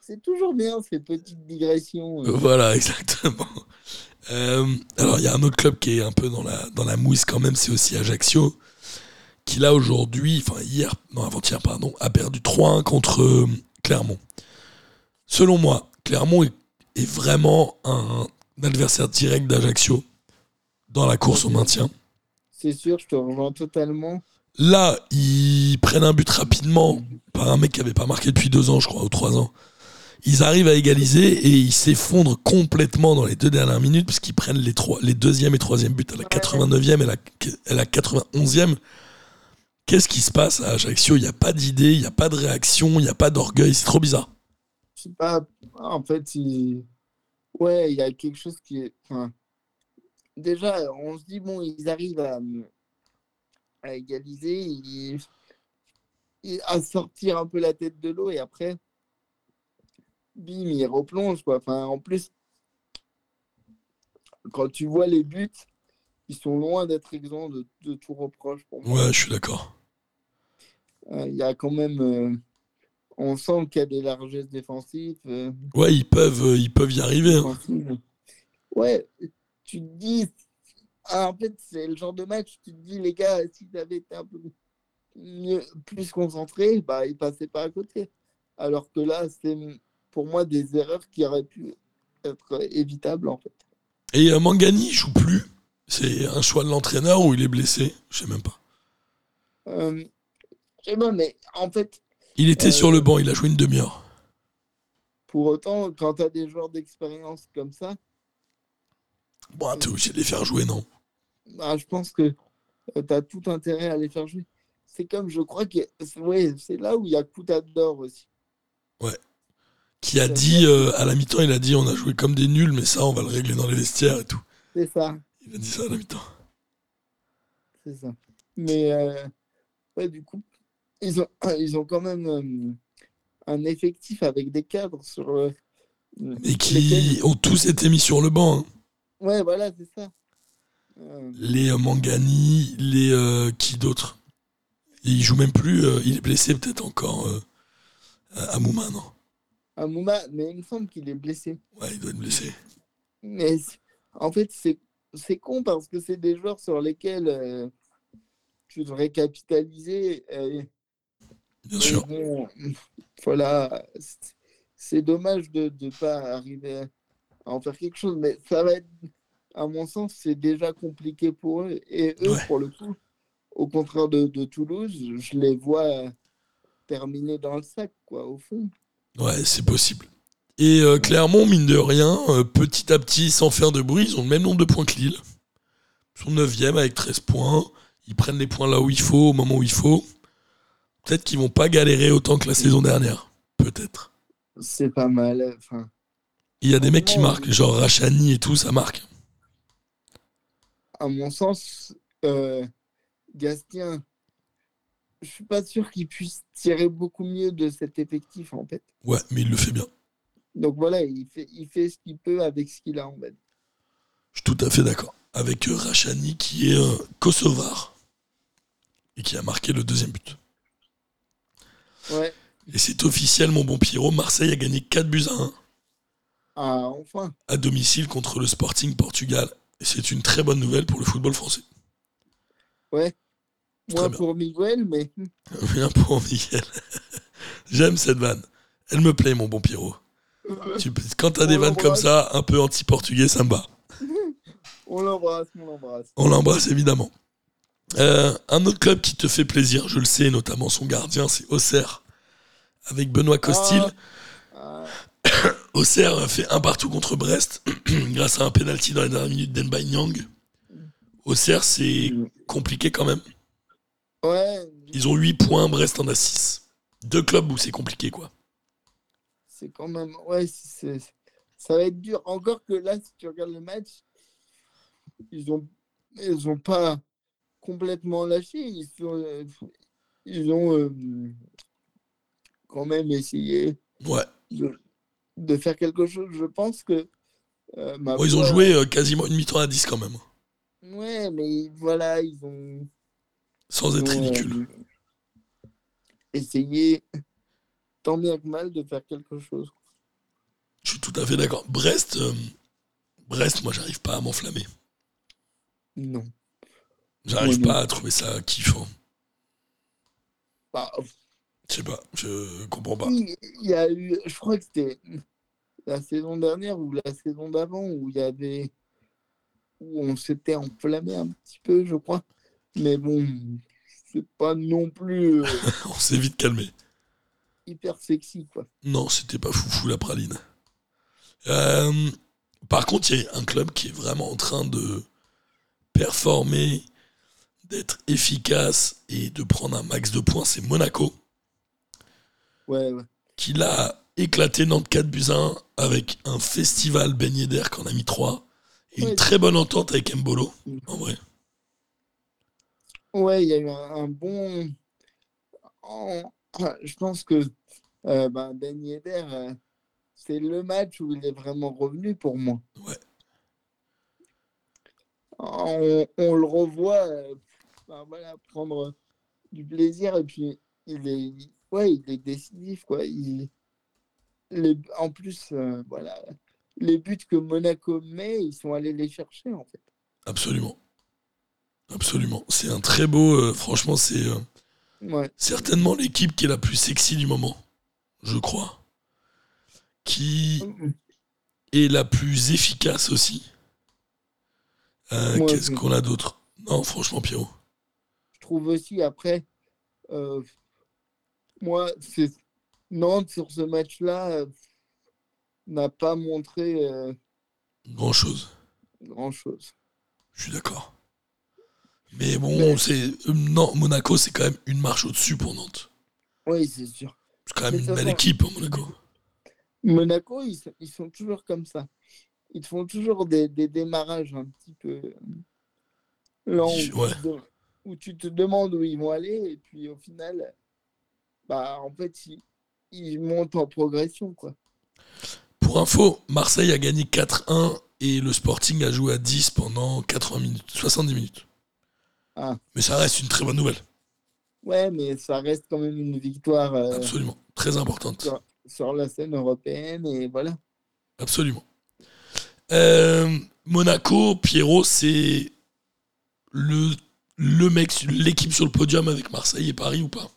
C'est toujours bien ces petites digressions. euh. Voilà, exactement. Euh, alors, il y a un autre club qui est un peu dans la, dans la mouise quand même, c'est aussi Ajaccio, qui là aujourd'hui, enfin hier, non avant-hier, pardon, a perdu 3-1 contre euh, Clermont. Selon moi, Clermont est, est vraiment un, adversaire direct d'Ajaccio dans la course au maintien. C'est sûr, je te rejoins totalement. Là, ils prennent un but rapidement par un mec qui avait pas marqué depuis deux ans, je crois, ou trois ans. Ils arrivent à égaliser et ils s'effondrent complètement dans les deux dernières minutes parce qu'ils prennent les, trois, les deuxième et troisième buts à la 89e et à la 91e. Qu'est-ce qui se passe à Ajaccio? Il n'y a pas d'idée, il n'y a pas de réaction, il n'y a pas d'orgueil, c'est trop bizarre. Je sais pas, en fait, il... y a quelque chose qui est. Déjà, on se dit, bon, ils arrivent à, à égaliser, à sortir un peu la tête de l'eau et après, bim, ils replongent, quoi. Enfin, en plus, quand tu vois les buts, ils sont loin d'être exempts de, de tout reproche pour moi. Ouais, je suis d'accord. Euh, Il y a quand même. euh, on sent qu'il y a des largesses défensives. euh, Ouais, ils peuvent, euh, ils peuvent y arriver. hein. Ouais, tu te dis. Ah, en fait, c'est le genre de match, tu te dis, les gars, s'ils avaient été un peu mieux, plus concentrés, bah, ils passaient pas à côté. Alors que là, c'est pour moi des erreurs qui auraient pu être évitables, en fait. Et euh, Mangani, il joue plus. C'est un choix de l'entraîneur ou il est blessé? Je sais même pas. Euh, je sais pas, mais en fait, Il était Euh, sur le banc, il a joué une demi-heure. pour autant, quand tu as des joueurs d'expérience comme ça, Bon, t'es obligé de les faire jouer, non? Ah, je pense que tu as tout intérêt à les faire jouer. C'est comme, je crois que c'est ouais, c'est là où il y a Coutador aussi. Qui a dit, euh, à la mi-temps, il a dit on a joué comme des nuls, mais ça, on va le régler dans les vestiaires et tout. C'est ça, Il a dit ça à la mi-temps. c'est ça. Mais euh, ouais, du coup, ils ont, ils ont quand même euh, un effectif avec des cadres sur. euh, Et qui ont tous été mis sur le banc. hein. Ouais, voilà, c'est ça. Les euh, Mangani, les. euh, qui d'autres Et Il joue même plus, euh, il est blessé peut-être encore. Euh, à Mouma, non? Amouma, mais il me semble qu'il est blessé. Ouais, il doit être blessé. Mais en fait, c'est con parce que c'est des joueurs sur lesquels tu devrais capitaliser. et- Bien sûr. bon, voilà, c'est- c'est dommage de ne pas arriver à en faire quelque chose, mais ça va être, à mon sens, c'est déjà compliqué pour eux. Et eux, Ouais. pour le coup, au contraire de, de Toulouse, je les vois terminer dans le sac, quoi, au fond. Ouais, c'est possible. Et euh, Clermont, mine de rien, euh, petit à petit, sans faire de bruit, ils ont le même nombre de points que Lille. Ils sont 9 avec 13 points. Ils prennent les points là où il faut, au moment où il faut. Peut-être qu'ils vont pas galérer autant que la saison dernière. Peut-être. C'est pas mal. Enfin, Il y a des mecs qui marquent, genre Rachani et tout, ça marque. À mon sens, euh, Gastien, je suis pas sûr qu'il puisse tirer beaucoup mieux de cet effectif, en fait. Ouais, mais il le fait bien. Donc voilà, il fait, il fait ce qu'il peut avec ce qu'il a, en fait. Je suis tout à fait d'accord. Avec Rachani qui est euh, kosovar et qui a marqué le deuxième but. Ouais. Et c'est officiel, mon bon Pierrot. Marseille a gagné 4 buts à 1 Ah, enfin. à domicile contre le Sporting Portugal. C'est une très bonne nouvelle pour le football français. Ouais. Moins pour Miguel, mais Bien pour Miguel. J'aime cette vanne. Elle me plaît, mon bon Pierrot. Tu peux- quand t'as des vannes comme ça, un peu anti-portugais, ça me va. on l'embrasse, on l'embrasse. On l'embrasse évidemment. Euh, un autre club qui te fait plaisir, je le sais, notamment son gardien, c'est Auxerre. Avec Benoît Costil. Ah, Auxerre a fait un partout contre Brest grâce à un penalty dans les dernières minutes d'Enbai Nyang. Auxerre, c'est compliqué quand même. ouais, Ils ont 8 points, Brest en a 6. Deux clubs où c'est compliqué, quoi. c'est quand même. Ouais, c'est, ça va être dur. Encore que là, si tu regardes le match, ils ont, ils ont pas complètement lâché. Ils, sont, ils ont euh, quand même essayé Ouais. De faire quelque chose. Je pense que. euh, ma Bon, ils ont joué euh, quasiment une mi-temps à 10 quand même. Ouais, mais voilà, ils ont. Sans ils être ont, ridicule. euh, essayé, tant bien que mal, de faire quelque chose. Je suis tout à fait d'accord. Brest, euh, Brest, moi, j'arrive pas à m'enflammer. Non. J'arrive pas à trouver ça kiffant. Bah, Je sais pas, je comprends pas. Il y a eu, je crois que c'était la saison dernière ou la saison d'avant où il y avait, où on s'était enflammé un petit peu, je crois. Mais bon, c'est pas non plus euh, On s'est vite calmé. hyper sexy, quoi. Non, c'était pas foufou la praline. Euh, par contre, il y a un club qui est vraiment en train de performer, d'être efficace et de prendre un max de points, c'est Monaco, Ouais, ouais. qui l'a éclaté Nantes 4 buts à 1 avec un festival Ben Yedder qu'on a mis 3 et une très bonne entente avec Mbolo, en vrai. Ouais, il y a eu un, un bon. en- Je pense que euh, ben, Ben Yedder, euh, c'est le match où il est vraiment revenu pour moi. Ouais. On, on le revoit euh, ben, voilà, prendre du plaisir et puis il est, ouais, il est décisif. Quoi. Il, les, en plus, euh, voilà, les buts que Monaco met, ils sont allés les chercher en fait. Absolument. Absolument. C'est un très beau. euh, franchement, c'est euh, Ouais. certainement l'équipe qui est la plus sexy du moment, je crois. Qui est la plus efficace aussi. Ouais, Qu'est-ce qu'on a d'autre? Non, franchement, Pierrot. je trouve aussi après, moi, c'est Nantes sur ce match-là euh, n'a pas montré euh, Grand chose. grand-chose. Je suis d'accord. Mais bon, Mais- c'est. non, Monaco, c'est quand même une marche au-dessus pour Nantes. Oui, c'est sûr. C'est quand même une belle équipe, hein, Monaco. Monaco, ils, sont- ils sont toujours comme ça. Ils te font toujours des, des démarrages un petit peu euh, lents Ouais. où tu te demandes où ils vont aller et puis au final, bah, en fait, ils, ils montent en progression. Quoi. Pour info, Marseille a gagné 4-1 et le Sporting a joué à 10 pendant 80 minutes, 70 minutes. Ah. Mais ça reste une très bonne nouvelle. Ouais, mais ça reste quand même une victoire euh, Absolument. Très importante. sur la scène européenne et voilà. Absolument. Euh, Monaco, Pierrot, c'est le, le mec, l'équipe sur le podium avec Marseille et Paris ou pas?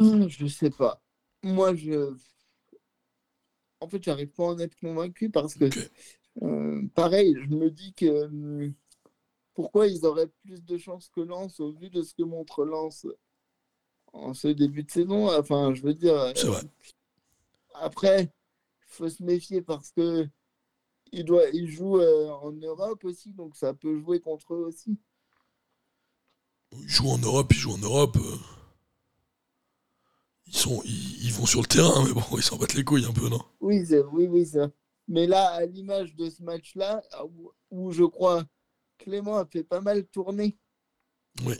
Hum, Je sais pas. Moi, je. En fait, j'arrive pas à en être convaincu parce que, euh, pareil, je me dis que hum, pourquoi ils auraient plus de chances que Lens au vu de ce que montre Lens en ce début de saison? Enfin, je veux dire. euh, C'est vrai. Après, il faut se méfier parce que il doit, il joue euh, en Europe aussi, donc ça peut jouer contre eux aussi. Ils jouent en Europe, ils jouent en Europe. euh. Ils, sont, ils, ils vont sur le terrain, mais bon, ils s'en battent les couilles un peu, non? Oui, oui, oui, ça. Mais là, à l'image de ce match-là, où, où je crois Clément a fait pas mal tourner. Oui.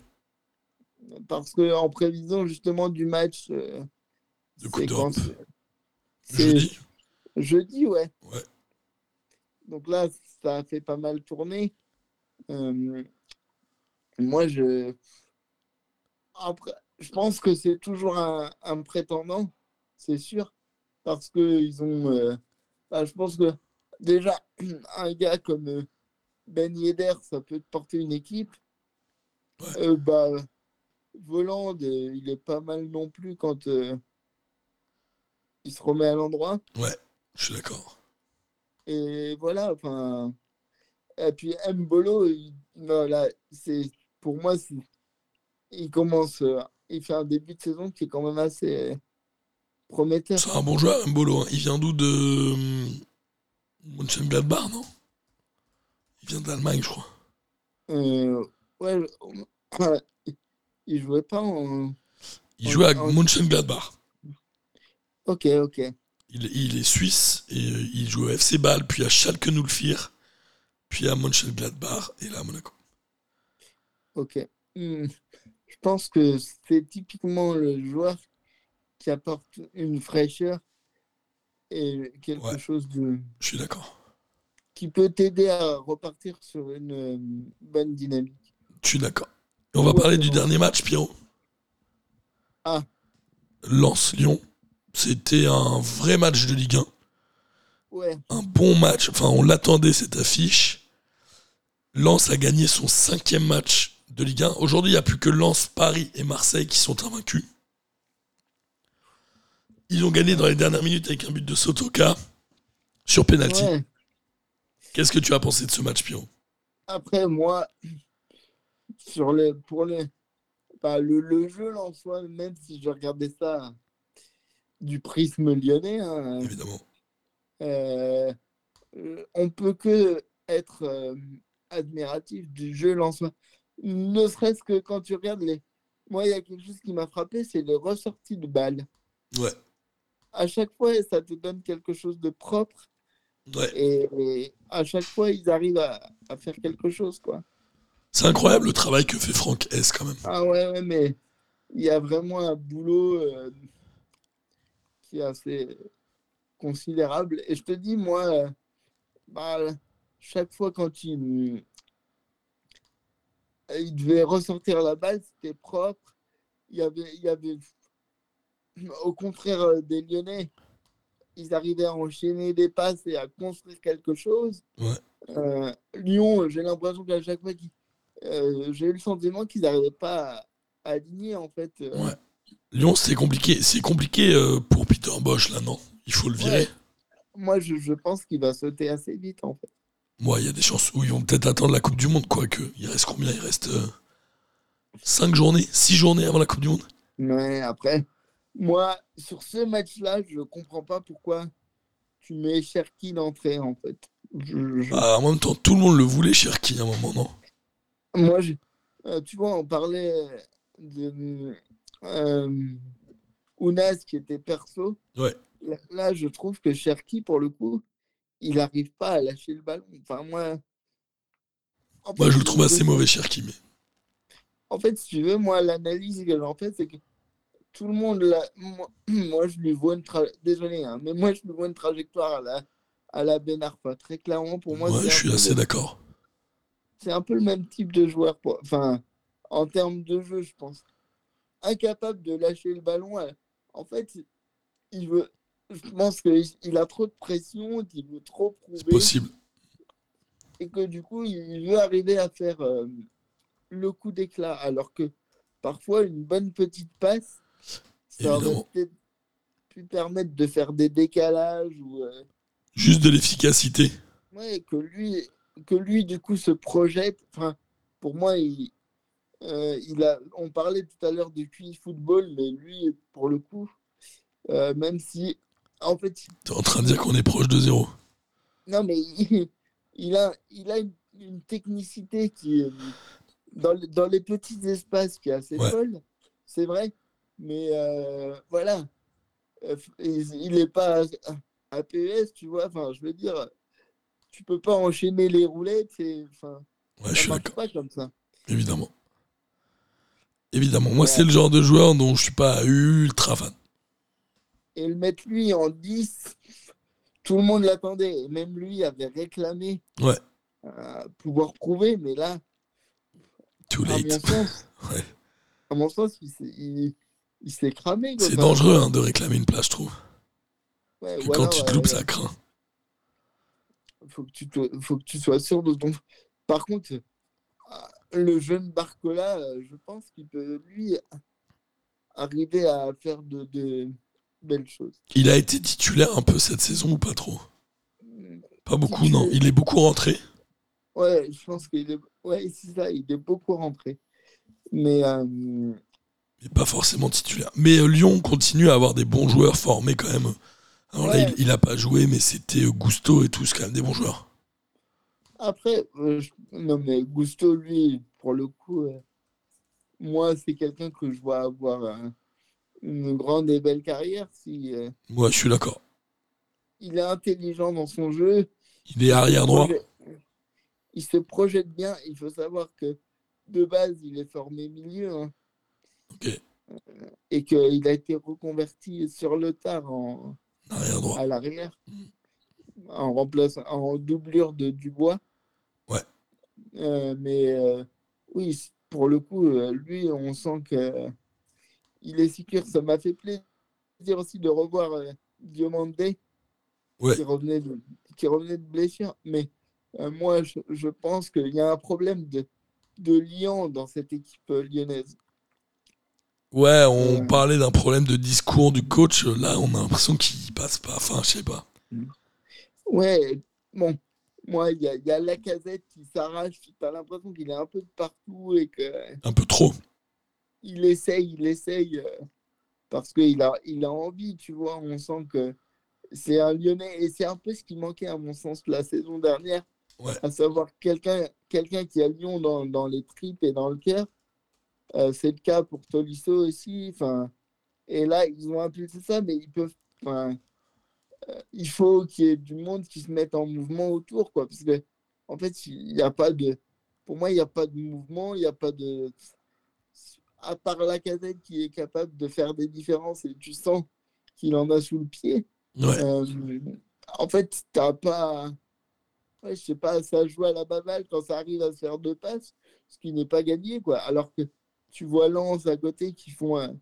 Parce que en prévision justement du match. euh, De Coupe d'Europe. Jeudi jeudi, ouais. Ouais. Donc là, ça a fait pas mal tourner. Euh, moi, je. Après, je pense que c'est toujours un, un prétendant, c'est sûr. Parce qu'ils ont. euh, bah, je pense que déjà, un gars comme euh, Ben Yedder, ça peut te porter une équipe. Ouais. Euh, bah, Voland, il est pas mal non plus quand euh, il se remet à l'endroit. Je suis d'accord. Et voilà, enfin. Et puis Mbolo, il, non, là, c'est, pour moi, il commence, il fait un début de saison qui est quand même assez prometteur. C'est un bon joueur, Mbolo. hein. Il vient d'où De hum, Mönchengladbach, non? Il vient d'Allemagne, je crois. Euh, ouais, euh, il jouait pas en. Il joue à. Mönchengladbach. Ok, ok. Il, il est suisse et euh, il joue à FC Bâle, puis à Schalke 04, puis à Mönchengladbach et là à Monaco. Ok. Hmm. Je pense que c'est typiquement le joueur qui apporte une fraîcheur et quelque Ouais. chose de. Je suis d'accord. qui peut t'aider à repartir sur une euh, bonne dynamique. Je suis d'accord. On va Ouais, parler du dernier match, Pierrot. Ah. Lens-Lyon. C'était un vrai match de Ligue 1. Ouais, Un bon match. Enfin, on l'attendait, cette affiche. Lens a gagné son cinquième match de Ligue 1. Aujourd'hui, il n'y a plus que Lens, Paris et Marseille qui sont invaincus. Ils ont gagné dans les dernières minutes avec un but de Sotoka sur penalty. ouais. Qu'est-ce que tu as pensé de ce match, Pierrot? Après, moi, sur les, pour les, bah, le, le jeu en soi, même si je regardais ça du prisme lyonnais, hein, Évidemment. euh, on peut que être euh, admiratif du jeu soi. Ne serait-ce que quand tu regardes les. Moi, il y a quelque chose qui m'a frappé, c'est les ressorties de balles. Ouais. À chaque fois, ça te donne quelque chose de propre. Ouais. Et, et à chaque fois, ils arrivent à, à faire quelque chose, quoi. C'est incroyable le travail que fait Franck S quand même. Ah ouais, ouais, mais il y a vraiment un boulot euh, qui est assez considérable. Et je te dis, moi, euh, bah, chaque fois quand il, il devait ressortir la balle, c'était propre. Il y avait, il y avait, au contraire euh, des Lyonnais, ils arrivaient à enchaîner des passes et à construire quelque chose. Ouais. Euh, Lyon, j'ai l'impression qu'à chaque fois euh, j'ai eu le sentiment qu'ils n'arrivaient pas à, aligner en fait. euh, Ouais. Lyon, c'est compliqué. C'est compliqué pour Peter Bosch là, non? Il faut le virer. Ouais. Moi, je, je pense qu'il va sauter assez vite en fait. Moi, il y a des chances où ils vont peut-être attendre la Coupe du Monde, quoique. Il reste combien? Il reste 5 journées 6 journées avant la Coupe du Monde? Mais après, moi, sur ce match-là, je comprends pas pourquoi tu mets Cherki d'entrée en fait. Je- je- Ah, En même temps, tout le monde le voulait, Cherki, à un moment, non? Moi, je- euh, tu vois, on parlait de euh, Ounas qui était perso. Ouais. Là, là, je trouve que Cherki, pour le coup, il n'arrive pas à lâcher le ballon. Enfin, moi. en Moi, fait, je le trouve assez mauvais, Cherki, mais. En fait, si tu veux, moi, l'analyse que j'en fais, c'est que tout le monde, l'a- moi, moi, je lui vois une tra- désolé, hein, mais moi, je lui vois une trajectoire à la, à la Ben Arfa. Très clairement, pour moi, Ouais, je suis assez d'accord. c'est un peu le même type de joueur. Pour... Enfin, en termes de jeu, je pense. Incapable de lâcher le ballon. euh, En fait, il veut. Je pense qu'il a trop de pression, qu'il veut trop C'est prouver. possible. et que du coup, il veut arriver à faire euh, le coup d'éclat, alors que parfois, une bonne petite passe, ça aurait peut-être pu permettre de faire des décalages ou euh, Juste de l'efficacité. ouais, que lui, que lui du coup se projette. Enfin, pour moi, il, euh, il a. On parlait tout à l'heure de QI football, mais lui, pour le coup, euh, même si, en fait, T'es en train de dire qu'on est proche de zéro. Non, mais il, il a, il a une, une technicité qui est dans, le- dans les petits espaces qui est assez Ouais. folle, c'est vrai. Mais euh, voilà, il n'est pas APS, tu vois. Enfin, je veux dire, tu peux pas enchaîner les roulettes. et, Enfin, Ouais, je suis d'accord. pas comme ça. Évidemment. Évidemment. Moi, Ouais. c'est le genre de joueur dont je suis pas ultra fan. Et le mettre lui en 10, tout le monde l'attendait. Et même lui avait réclamé Ouais. euh, pouvoir prouver, mais là, Too à mon late. sens, Ouais. à mon sens, il s'est, il, il s'est cramé. C'est dangereux hein, de réclamer une place, je trouve. ouais, Que ou quand tu te loupes, ça craint. faut que tu te- faut que tu sois sûr de ton. Par contre, euh, le jeune Barcola, euh, je pense qu'il peut lui arriver à faire de, de belles choses. Il a été titulaire un peu cette saison ou pas trop? Pas beaucoup, non. Il est beaucoup rentré? Ouais, je pense qu'il est. Ouais, c'est ça, il est beaucoup rentré. Mais euh, mais pas forcément titulaire. Mais euh, Lyon continue à avoir des bons joueurs formés quand même. Alors là, Ouais. il, il a pas joué, mais c'était euh, Gusto et tout, c'est quand même des bons joueurs. après, euh, je- non mais Gusto, lui, pour le coup, moi, c'est quelqu'un que je vois avoir une grande et belle carrière si euh, Moi, je suis d'accord. il est intelligent dans son jeu. Il est arrière droit. Il se projette bien. Il faut savoir que de base, il est formé milieu hein, Ok, et qu'il a été reconverti sur le tard en, arrière droit. à l'arrière en remplace en doublure de Dubois. Ouais. Euh, mais euh, oui, pour le coup, euh, lui, on sent que il est sécure. Ça m'a fait plaisir aussi de revoir euh, Diomandé Ouais. qui revenait de, qui revenait de blessure. Mais euh, moi, je, je pense qu'il y a un problème de, de Lyon dans cette équipe euh, lyonnaise. Ouais, on Euh. parlait d'un problème de discours du coach. Là, on a l'impression qu'il passe pas. Enfin, je sais pas. Ouais, bon, moi, il y a, il y a la casette qui s'arrache. Tu as l'impression qu'il est un peu de partout et que. Un peu trop. Il essaye, il essaye euh, parce qu'il a, il a envie, tu vois. On sent que c'est un Lyonnais et c'est un peu ce qui manquait à mon sens la saison dernière, Ouais. à savoir quelqu'un quelqu'un qui a Lyon dans, dans les tripes et dans le cœur. Euh, c'est le cas pour Tolisso aussi. Enfin, et là, ils ont impulsé ça, mais ils peuvent. Enfin, euh, il faut qu'il y ait du monde qui se mette en mouvement autour, quoi. Parce que, en fait, il n'y a pas de. Pour moi, il n'y a pas de mouvement, il n'y a pas de. À part la casette qui est capable de faire des différences et tu sens qu'il en a sous le pied. Ouais. Euh, en fait, t'as pas. Ouais, je sais pas, ça joue à la baballe quand ça arrive à se faire deux passes, ce qui n'est pas gagné, quoi. Alors que tu vois Lens à côté qui font un-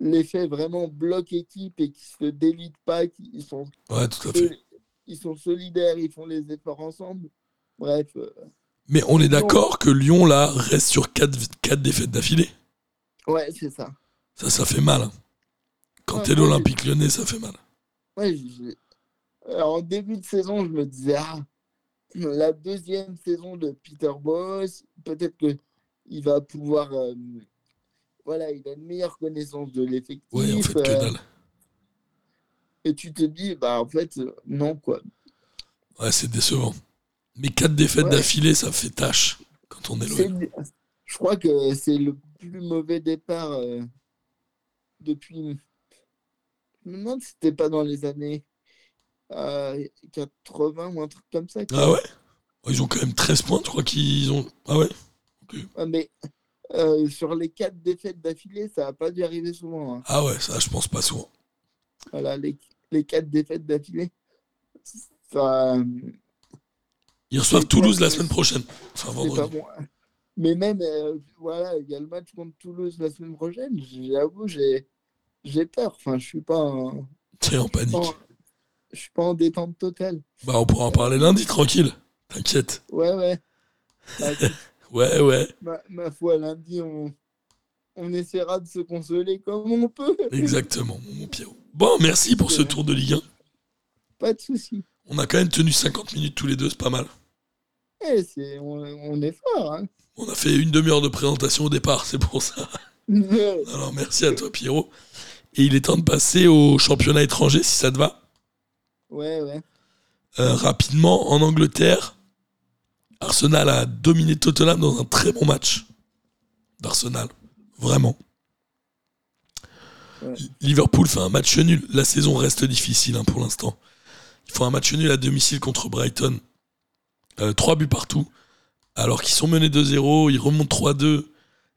l'effet vraiment bloc équipe et qui se délitent pas, qui ils sont, Ouais, tout à fait. ils sont solidaires, ils font les efforts ensemble. Bref, euh, Mais on est d'accord que Lyon, là, reste sur 4, quatre défaites d'affilée. Ouais, c'est ça. Ça, ça fait mal. hein. Quand Ouais, t'es l'Olympique lyonnais, ça fait mal. Ouais, euh, en début de saison, je me disais, ah, la deuxième saison de Peter Boss, peut-être que il va pouvoir. euh, voilà, il a une meilleure connaissance de l'effectif. Ouais, en fait, que euh, dalle. et tu te dis, bah, en fait, non, quoi. Ouais, c'est décevant. Mais 4 défaites Ouais. d'affilée, ça fait tâche quand on est loin. Je crois que c'est le plus mauvais départ euh, depuis. Je me demande si c'était pas dans les années euh, 80 ou un truc comme ça. Ah ouais? Ils ont quand même 13 points, je crois qu'ils ont. Ah ouais? Ouais, mais euh, sur les quatre défaites d'affilée, ça n'a pas dû arriver souvent. hein. Ah ouais, ça, je pense pas souvent. Voilà, les, les quatre défaites d'affilée. Ça, euh, Ils reçoivent Toulouse la semaine prochaine. Enfin, c'est pas vendredi. Mais même, euh, voilà, il y a le match contre Toulouse la semaine prochaine. J'avoue, j'ai j'ai peur. Enfin, je suis pas en, T'es en panique. en- je suis pas en détente totale. Bah, on pourra en parler lundi, tranquille. T'inquiète. Ouais, ouais. Bah, Ouais, ouais. ma, ma foi, lundi, on, on essaiera de se consoler comme on peut. Exactement, mon Pierrot. Bon, merci pour ce tour de Ligue 1. Pas de soucis. On a quand même tenu 50 minutes tous les deux, c'est pas mal. Eh, on, on est fort. Hein. On a fait une demi-heure de présentation au départ, c'est pour ça. Alors merci à toi, Pierrot. Et il est temps de passer au championnat étranger, si ça te va. ouais, ouais. Euh, rapidement, en Angleterre, Arsenal a dominé Tottenham dans un très bon match d'Arsenal. Vraiment. Ouais. Liverpool fait un match nul. La saison reste difficile hein, pour l'instant. Ils font un match nul à domicile contre Brighton. Euh, trois buts partout. Alors qu'ils sont menés 2-0, ils remontent 3-2.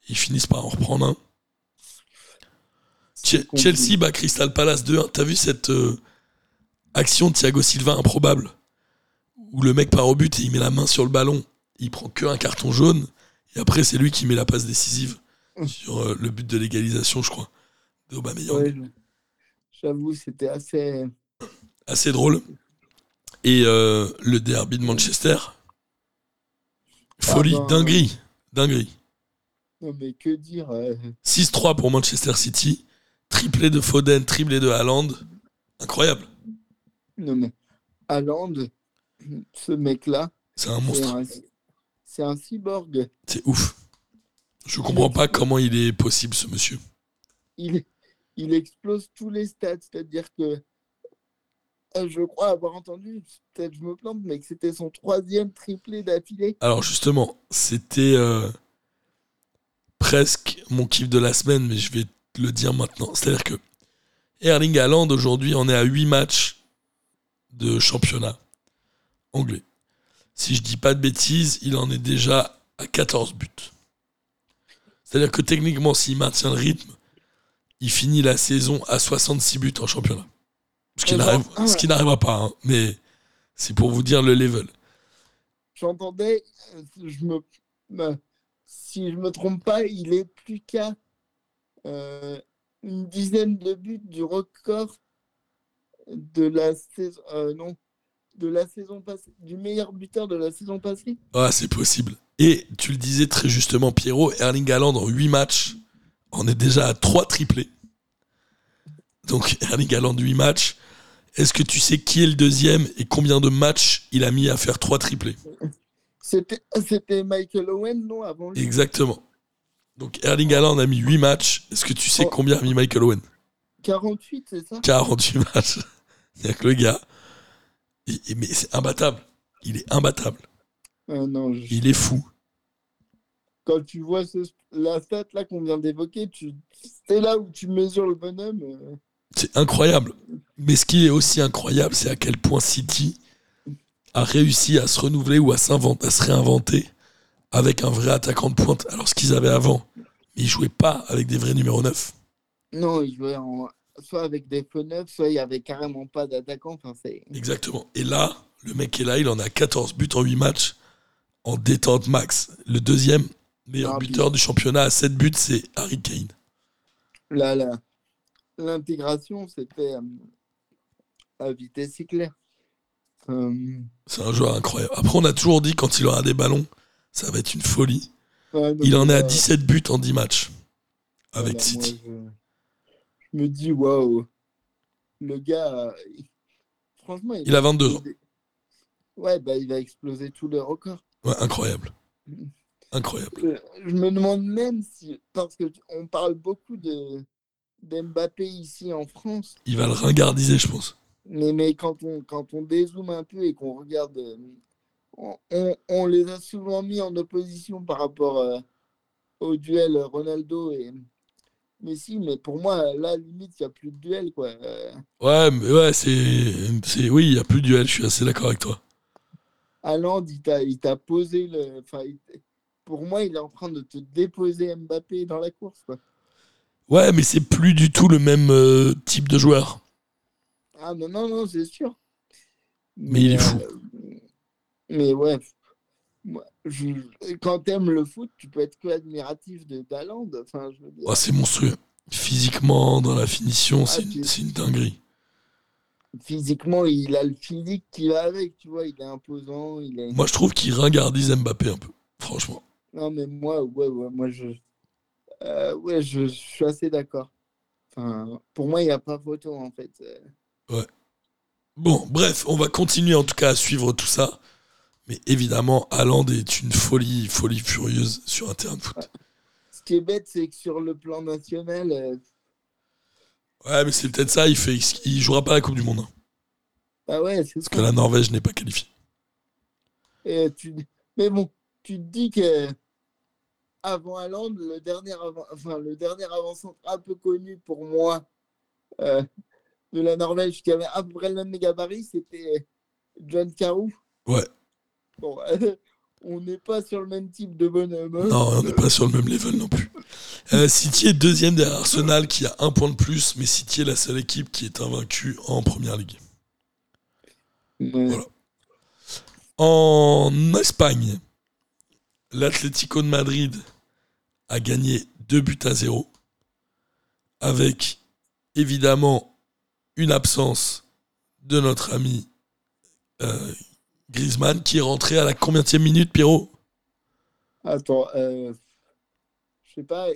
Ils finissent par en reprendre un. Chelsea bat Crystal Palace 2-1. T'as vu cette euh, action de Thiago Silva improbable? Où le mec part au but et il met la main sur le ballon. Il prend que un carton jaune. Et après, c'est lui qui met la passe décisive sur euh, le but de l'égalisation, je crois, J'avoue, c'était assez. Assez drôle. Et euh, le derby de Manchester. Folie, Ah ben, dinguerie. Dinguerie. Non, mais que dire euh, 6-3 pour Manchester City. Triplé de Foden, triplé de Haaland. Incroyable. Non, mais Haaland, ce mec-là, C'est un monstre. c'est un cyborg. C'est ouf. Je comprends pas comment il est possible, ce monsieur. Il, il explose tous les stats. C'est-à-dire que je crois avoir entendu, peut-être je me plante, mais que c'était son troisième triplé d'affilée. Alors justement, c'était euh, presque mon kiff de la semaine, mais je vais le dire maintenant. C'est-à-dire que Erling Haaland, aujourd'hui, en est à 8 matchs de championnat anglais. Si je dis pas de bêtises, il en est déjà à 14 buts. C'est-à-dire que techniquement, s'il maintient le rythme, il finit la saison à 66 buts en championnat. Ce qui ben, n'arrive- ah ouais. ce qui n'arrivera pas, hein, mais c'est pour vous dire le level. J'entendais, euh, je me, bah, si je me trompe pas, il est plus qu'à euh, une dizaine de buts du record de la saison, euh, non, de la saison passée, du meilleur buteur de la saison passée. Ah, c'est possible. Et tu le disais très justement, Pierrot, Erling Haaland en 8 matchs en est déjà à 3 triplés. Donc Erling Haaland 8 matchs. Est-ce que tu sais qui est le deuxième et combien de matchs il a mis à faire 3 triplés C'était, Michael Owen, non, avant lui. Exactement. Donc Erling Haaland a mis 8 matchs. Est-ce que tu sais Oh. combien a mis Michael Owen 48, c'est ça? 48 matchs. Il y a que le gars. Et- et- mais c'est imbattable. Il est imbattable. Euh, Non, je- Il est fou. quand tu vois ce, la stat là qu'on vient d'évoquer, tu, c'est là où tu mesures le bonhomme. C'est incroyable. Mais ce qui est aussi incroyable, c'est à quel point City a réussi à se renouveler ou à, s'inventer, à se réinventer avec un vrai attaquant de pointe. Alors ce qu'ils avaient avant, mais ils jouaient pas avec des vrais numéros 9. Non, il jouait en- soit avec des faux neufs, soit il n'y avait carrément pas d'attaquant. Enfin. Exactement. Et là, le mec est là, il en a 14 buts en 8 matchs en détente max. Le deuxième meilleur buteur du championnat à 7 buts, c'est Harry Kane. Là, là, l'intégration, c'était euh, à vitesse éclair. Euh, C'est un joueur incroyable. Après, on a toujours dit quand il aura des ballons, ça va être une folie. ouais, Il en est à là, 17 buts en 10 matchs avec voilà, City. moi, je, je me dis, waouh, le gars, il- franchement, Il a 22 ans. Ouais, bah, il va exploser tous les records. Ouais, incroyable. Incroyable. Euh, Je me demande même si, parce qu'on parle beaucoup de d'Mbappé ici en France, Il va le ringardiser, je pense. mais, mais quand, on, quand on dézoome un peu et qu'on regarde, euh, on, on- on les a souvent mis en opposition par rapport euh, au duel Ronaldo et Messi, mais pour moi, là, limite, il n'y a plus de duel, quoi. Euh, Ouais, mais ouais, c'est. Oui, il n'y a plus de duel, je suis assez d'accord avec toi. Haaland, il t'a il t'a posé le... Enfin, pour moi, il est en train de te déposer Mbappé dans la course, quoi. Ouais, mais c'est plus du tout le même euh, type de joueur. Ah non, non, non, c'est sûr. Mais il est fou. euh, mais ouais, moi, je- quand t'aimes le foot, tu peux être que admiratif de d'Haaland. Enfin, je veux dire, Ouais, c'est monstrueux. Physiquement, dans la finition, c'est Ah, une, c'est une dinguerie. physiquement, il a le physique qui va avec, tu vois. Il est imposant. Il est... Moi, je trouve qu'il ringardise Mbappé un peu, franchement. Non, mais moi, ouais, ouais, moi, je, euh, ouais, je, je suis assez d'accord. Enfin, pour moi, il n'y a pas photo, en fait. Euh, Bon, bref, on va continuer en tout cas à suivre tout ça. Mais évidemment, Haaland est une folie, folie furieuse sur un terrain de foot. Ce qui est bête, c'est que sur le plan national, euh, Ouais, mais c'est peut-être ça, il, fait, il jouera pas la Coupe du Monde. hein, bah ouais, c'est parce ça. que la Norvège n'est pas qualifiée. Et tu... Mais bon, tu te dis que avant Haaland, le dernier, avant... enfin, le dernier avant-centre un peu connu pour moi euh, de la Norvège, qui avait à peu près le même gabarit, c'était John Carew. Ouais. Bon, euh, on n'est pas sur le même type de bonhomme. hein. Non, on n'est pas sur le même level non plus. Euh, City est deuxième derrière Arsenal qui a un point de plus, mais City est la seule équipe qui est invaincue en première ligue. Ouais. Voilà. En Espagne, l'Atlético de Madrid a gagné 2 buts à 0 avec évidemment une absence de notre ami euh, Griezmann qui est rentré à la combienième minute, Pierrot? Attends, euh, je sais pas,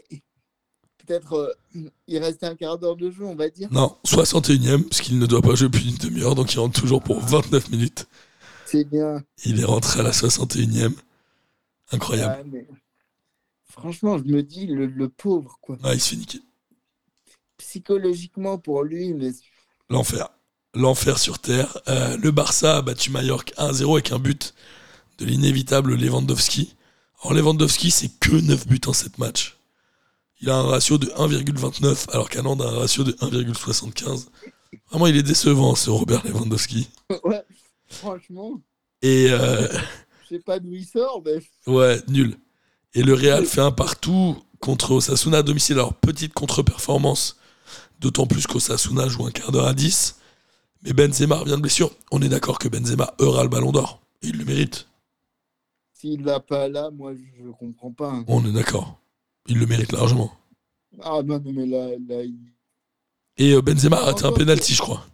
peut-être euh, il restait un quart d'heure de jeu, on va dire. Non, 61ème, parce qu'il ne doit pas jouer plus d'une demi-heure, donc il rentre toujours pour 29 minutes. C'est bien. Il est rentré à la 61ème. Incroyable. Ouais, mais Franchement, je me dis, le, le pauvre, quoi. Ah, il se fait niquer. Psychologiquement pour lui, mais L'enfer. L'enfer sur Terre. Euh, le Barça a battu Mallorca 1-0 avec un but de l'inévitable Lewandowski. Alors Lewandowski, c'est que 9 buts en 7 matchs. Il a un ratio de 1,29 alors qu'Aland a un ratio de 1,75. Vraiment, il est décevant ce Robert Lewandowski. ouais, franchement, Et euh, je sais pas d'où il sort, mais ouais, nul. Et le Real fait un partout contre Osasuna à domicile. Alors, petite contre-performance, d'autant plus qu'Osasuna joue un quart d'heure à 10. Mais Benzema revient de blessure. On est d'accord que Benzema aura le ballon d'or. Et il le mérite. s'il l'a pas là, moi, je comprends pas. hein. On est d'accord. Il le mérite largement. Ah non, non, mais là, là il- Et euh, Benzema a raté un penalty, je crois.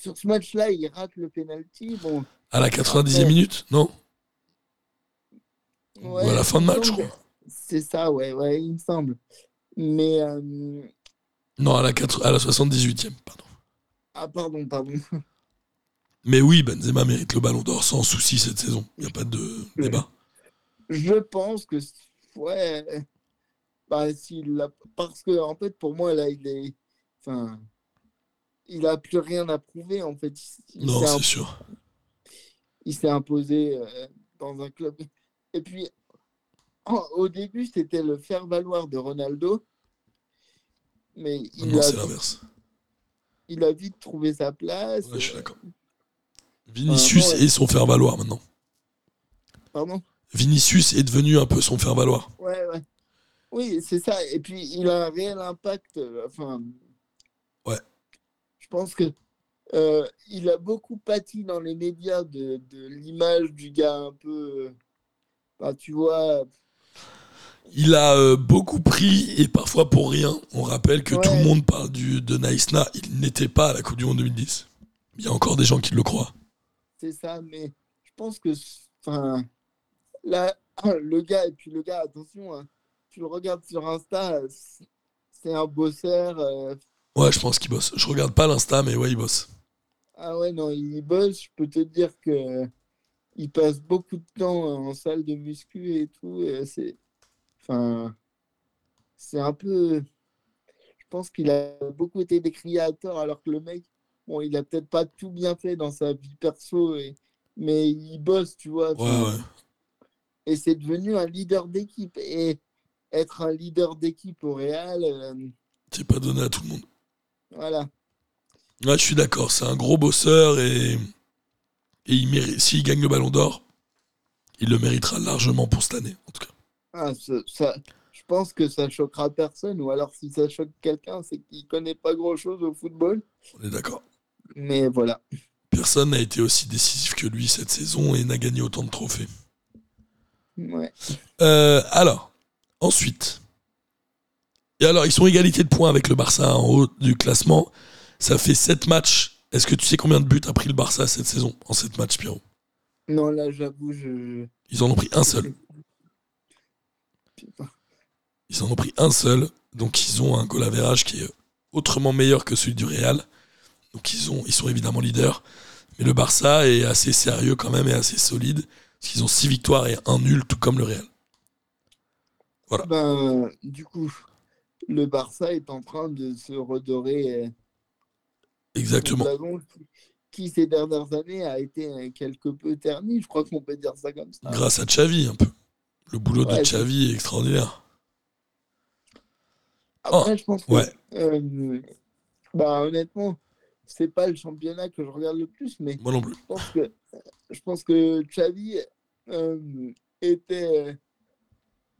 sur ce match-là, il rate le penalty. Bon, À la 90e Ouais. minute, non? Ouais, Ou à la fin de match, je crois. C'est ça, ouais, ouais, il me semble. Mais euh, Non, à la, 4 à la 78e, pardon. ah pardon, pardon. Mais oui, Benzema mérite le ballon d'or sans souci cette saison. Il n'y a pas de débat. Je pense que ouais, bah s'il l'a parce que en fait pour moi là il est, enfin, il a plus rien à prouver en fait. Il Non, c'est imp- sûr. il s'est imposé euh, dans un club. Et puis en- au début c'était le faire valoir de Ronaldo, mais il Non, a c'est l'inverse. il a vite trouvé sa place. Ouais, je suis euh, d'accord. Vinicius ouais. est son faire-valoir maintenant. Pardon? Vinicius est devenu un peu son faire-valoir. Ouais, ouais. Oui, c'est ça. Et puis, il a un réel impact. euh, Enfin. Ouais. Je pense que euh, il a beaucoup pâti dans les médias de, de l'image du gars un peu. Bah, tu vois. Il a euh, beaucoup pris et parfois pour rien. On rappelle que tout le monde parle du, de Naïsna. Il n'était pas à la Coupe du Monde 2010. Il y a encore des gens qui le croient. C'est ça. Mais je pense que. Enfin. Là, le gars, et puis le gars, attention, hein, tu le regardes sur Insta, c'est- c'est un bosseur. euh, Ouais, je pense qu'il bosse. Je regarde pas l'Insta, mais ouais, il bosse. Ah ouais, non, il bosse, je peux te dire que il passe beaucoup de temps en salle de muscu et tout. et c'est, enfin, c'est un peu. Je pense qu'il a beaucoup été décrié à tort, alors que le mec, bon, il a peut-être pas tout bien fait dans sa vie perso, et... mais il bosse, tu vois. Ouais. Et c'est devenu un leader d'équipe. Et être un leader d'équipe au Real, euh, C'est pas donné à tout le monde. voilà. Je suis d'accord. C'est un gros bosseur et, et il s'il gagne le ballon d'or, il le méritera largement pour cette année, en tout cas. Ah, ça, ça- je pense que ça choquera personne, ou alors si ça choque quelqu'un, c'est qu'il connaît pas grand-chose au football. On est d'accord. Mais voilà. Personne n'a été aussi décisif que lui cette saison et n'a gagné autant de trophées. Ouais. Euh, alors, ensuite. Et alors, ils sont égalité de points avec le Barça en haut du classement. Ça fait 7 matchs Est-ce que tu sais combien de buts a pris le Barça cette saison, en cette match, Pierrot? Non, là, j'avoue, je. Ils en ont pris un seul. Putain. Ils en ont pris un seul. Donc, ils ont un goal average qui est autrement meilleur que celui du Real. Donc, ils, ont, ils sont évidemment leaders. Mais le Barça est assez sérieux quand même et assez solide. Parce qu'ils ont 6 victoires et un nul, tout comme le Real. Voilà. Ben, du coup, le Barça est en train de se redorer. Exactement. Qui- ces dernières années a été euh, quelque peu terni, je crois qu'on peut dire ça comme ça. Grâce à Xavi, un peu. Le boulot de Xavi est extraordinaire. Après, je pense que, Oh, Ouais. euh, bah, honnêtement, c'est pas le championnat que je regarde le plus, mais Moi non plus. je pense que, je pense que Xavi euh, était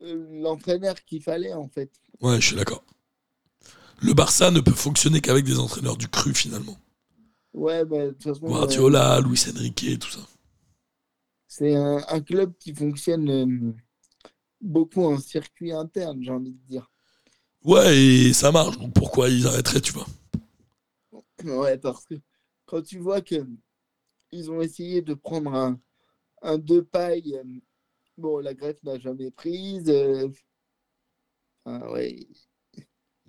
euh, l'entraîneur qu'il fallait, en fait. Ouais, je suis d'accord. Le Barça ne peut fonctionner qu'avec des entraîneurs du cru, finalement. Ouais, bah, de toute façon, euh, Guardiola, Luis Enrique, tout ça. c'est un, un club qui fonctionne euh, beaucoup en circuit interne, j'ai envie de dire. Ouais, et ça marche. Donc pourquoi ils arrêteraient, tu vois? Ouais, parce que quand tu vois que ils ont essayé de prendre un, un deux pailles, euh, bon, la Grèce n'a jamais prise. euh, enfin, ouais,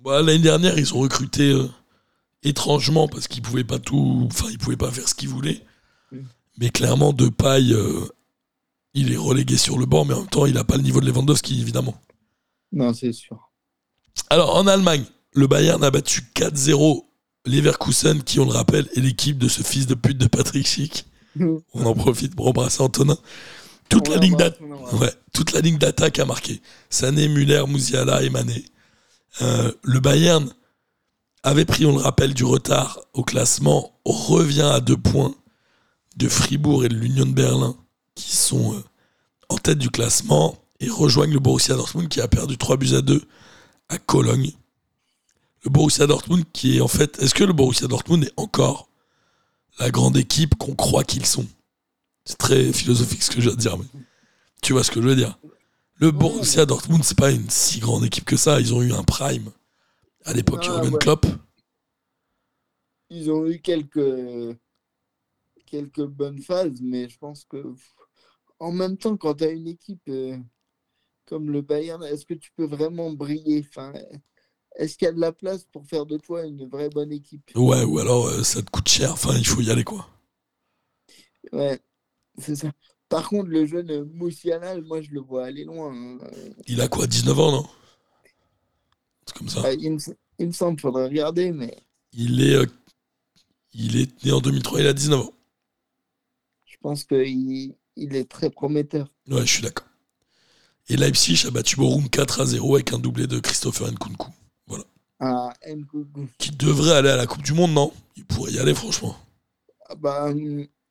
Bah, L'année dernière, ils ont recruté euh, étrangement parce qu'ils pouvaient pas tout. Enfin, ils pouvaient pas faire ce qu'ils voulaient. Mais clairement, de paille, euh, il est relégué sur le banc, mais en même temps, il a pas le niveau de Lewandowski, évidemment. non, c'est sûr. Alors, en Allemagne, le Bayern a battu 4-0 Leverkusen, qui, on le rappelle, est l'équipe de ce fils de pute de Patrick Schick. On en profite pour embrasser Antonin. Toute On la ligne d'attaque. on l'embrasse. Ouais, toute la ligne d'attaque a marqué. Sané, Muller, Musiala et Mané. Euh, le Bayern avait pris, on le rappelle, du retard au classement, revient à deux points de Fribourg et de l'Union de Berlin, qui sont euh, en tête du classement, et rejoignent le Borussia Dortmund, qui a perdu 3 buts à 2 à Cologne. Le Borussia Dortmund, qui est en fait. Est-ce que le Borussia Dortmund est encore la grande équipe qu'on croit qu'ils sont? C'est très philosophique ce que je viens de dire, mais tu vois ce que je veux dire. Le Borussia Dortmund, c'est pas une si grande équipe que ça. Ils ont eu un prime à l'époque Ah, Jürgen ouais. Klopp. Ils ont eu quelques, quelques bonnes phases, mais je pense que pff, en même temps, quand tu as une équipe euh, comme le Bayern, est-ce que tu peux vraiment briller? Enfin, Est-ce qu'il y a de la place pour faire de toi une vraie bonne équipe? Ouais, ou alors euh, ça te coûte cher. Enfin, il faut y aller, quoi. Ouais, c'est ça. Par contre, le jeune Moussiala, moi, je le vois aller loin. hein. Il a quoi, 19 ans, non? C'est comme ça. Euh, il, me, il me semble, faudrait regarder, mais Il est, euh, il est né en 2003, il a 19 ans. je pense qu'il il est très prometteur. Ouais, je suis d'accord. Et Leipzig a battu Borum 4 à 0 avec un doublé de Christopher Nkunku. Ah, Nkunku. Qui devrait aller à la Coupe du Monde, non? Il pourrait y aller, franchement. Ah bah,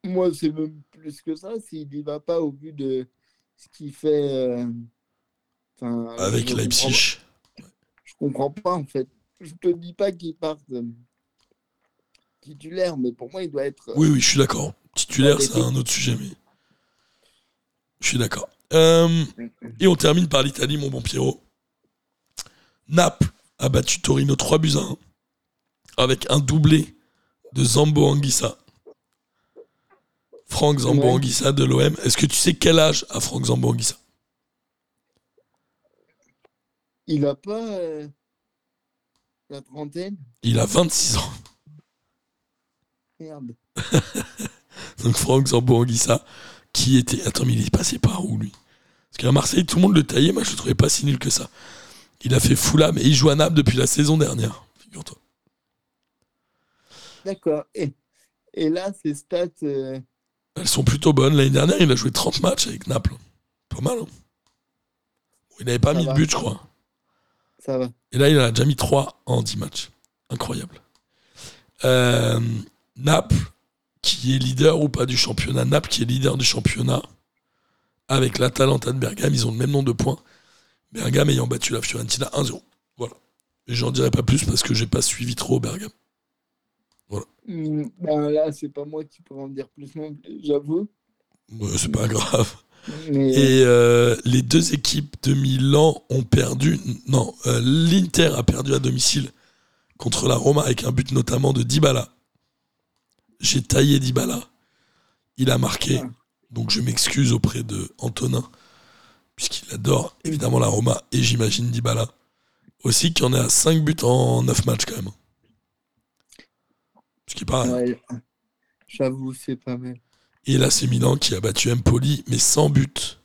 moi, c'est même plus que ça. S'il n'y va pas au vu de ce qu'il fait. euh, enfin, Avec je Leipzig. comprends- Je comprends pas, en fait. Je te dis pas qu'il parte euh, titulaire, mais pour moi, il doit être. euh, Oui, oui, je suis d'accord. Titulaire, c'est un autre sujet, mais. Je suis d'accord. Euh, et on termine par l'Italie, mon bon Pierrot. Naples a battu Torino 3 buts à 1 avec un doublé de Zambo Anguissa. Franck Zambo Ouais. Anguissa de l'OM. Est-ce que tu sais quel âge a Franck Zambo Anguissa Il a pas euh, la trentaine? Il a 26 ans. Merde. Donc Franck Zambo Anguissa, qui était. Attends, mais il est passé par où lui? Parce qu'à Marseille, tout le monde le taillait, moi je le trouvais pas si nul que ça. Il a fait Fulham et il joue à Naples depuis la saison dernière, figure-toi. D'accord. Et, et là, ses stats. euh, Elles sont plutôt bonnes. L'année dernière, il a joué 30 matchs avec Naples. Pas mal. hein il n'avait pas Ça mis va. de but, je crois. ça va. Et là, il en a déjà mis 3 en 10 matchs. Incroyable. Euh, Naples, qui est leader ou pas du championnat. Naples, qui est leader du championnat. Avec l'Atalanta de Bergame, ils ont le même nombre de points. Bergame ayant battu la Fiorentina 1-0. Voilà. Et j'en dirai pas plus parce que j'ai pas suivi trop Bergame. Hum, Ben là, c'est pas moi qui pourrais en dire plus non plus, j'avoue. C'est pas grave. Mais Et euh, les deux équipes de Milan ont perdu. Non, euh, l'Inter a perdu à domicile contre la Roma avec un but notamment de Dybala. j'ai taillé Dybala. Il a marqué. Ah. Donc je m'excuse auprès de Antonin, puisqu'il adore évidemment la Roma et j'imagine Dybala. Aussi qui en est à 5 buts en 9 matchs quand même. Ce qui est pas rien. Ouais. J'avoue, c'est pas mal. Et là, c'est Milan qui a battu Empoli, mais sans but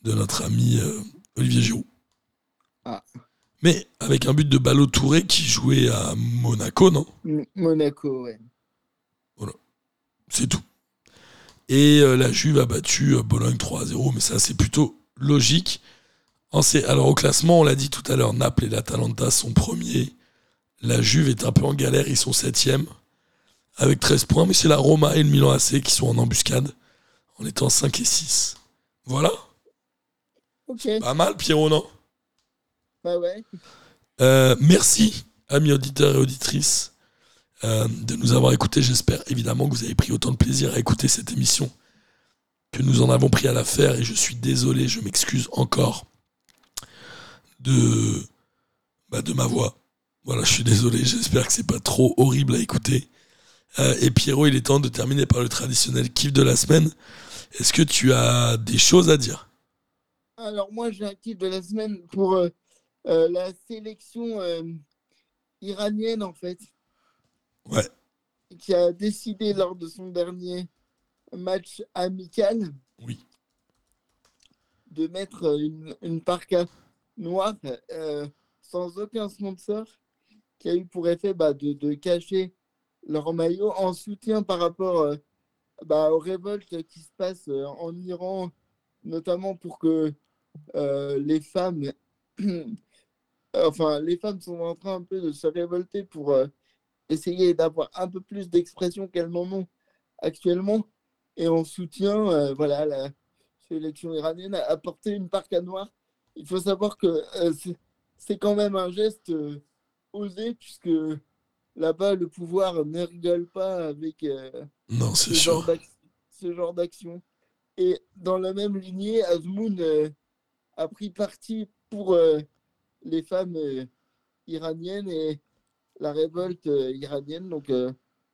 de notre ami euh, Olivier Giroud. Ah. Mais avec un but de Ballot Touré qui jouait à Monaco, non? Monaco, ouais. C'est tout. Et euh, la Juve a battu euh, Bologne 3-0, mais ça, c'est plutôt logique. En Alors, au classement, on l'a dit tout à l'heure, Naples et l'Atalanta sont premiers. La Juve est un peu en galère, ils sont septièmes, avec 13 points, mais c'est la Roma et le Milan AC qui sont en embuscade, en étant 5 et 6. Voilà. Ok, Pas mal, Pierrot, non? Bah ouais. Euh, merci, amis auditeurs et auditrices, euh, de nous avoir écoutés. J'espère évidemment que vous avez pris autant de plaisir à écouter cette émission que nous en avons pris à la faire. Et je suis désolé, je m'excuse encore de, bah, de ma voix. Voilà, je suis désolé. J'espère que c'est pas trop horrible à écouter. Euh, et Pierrot, il est temps de terminer par le traditionnel kiff de la semaine. Est-ce que tu as des choses à dire? Alors moi, j'ai un kiff de la semaine pour euh, euh, la sélection iranienne, en fait, Ouais. qui a décidé lors de son dernier match amical Oui. de mettre une, une parka noire sans aucun sponsor qui a eu pour effet bah, de, de cacher leur maillot en soutien par rapport euh, bah, aux révoltes qui se passent euh, en Iran, notamment pour que euh, les femmes, enfin les femmes sont en train un peu de se révolter pour essayer d'avoir un peu plus d'expression qu'elles n'en ont actuellement. Et on soutient euh, voilà, la sélection iranienne a apporté une parka noire. Il faut savoir que c'est quand même un geste osé, puisque là-bas, le pouvoir ne rigole pas avec euh, Non, ce genre ce d'action. Et dans la même lignée, Azmoun euh, a pris parti pour euh, les femmes iraniennes et la révolte iranienne. Donc,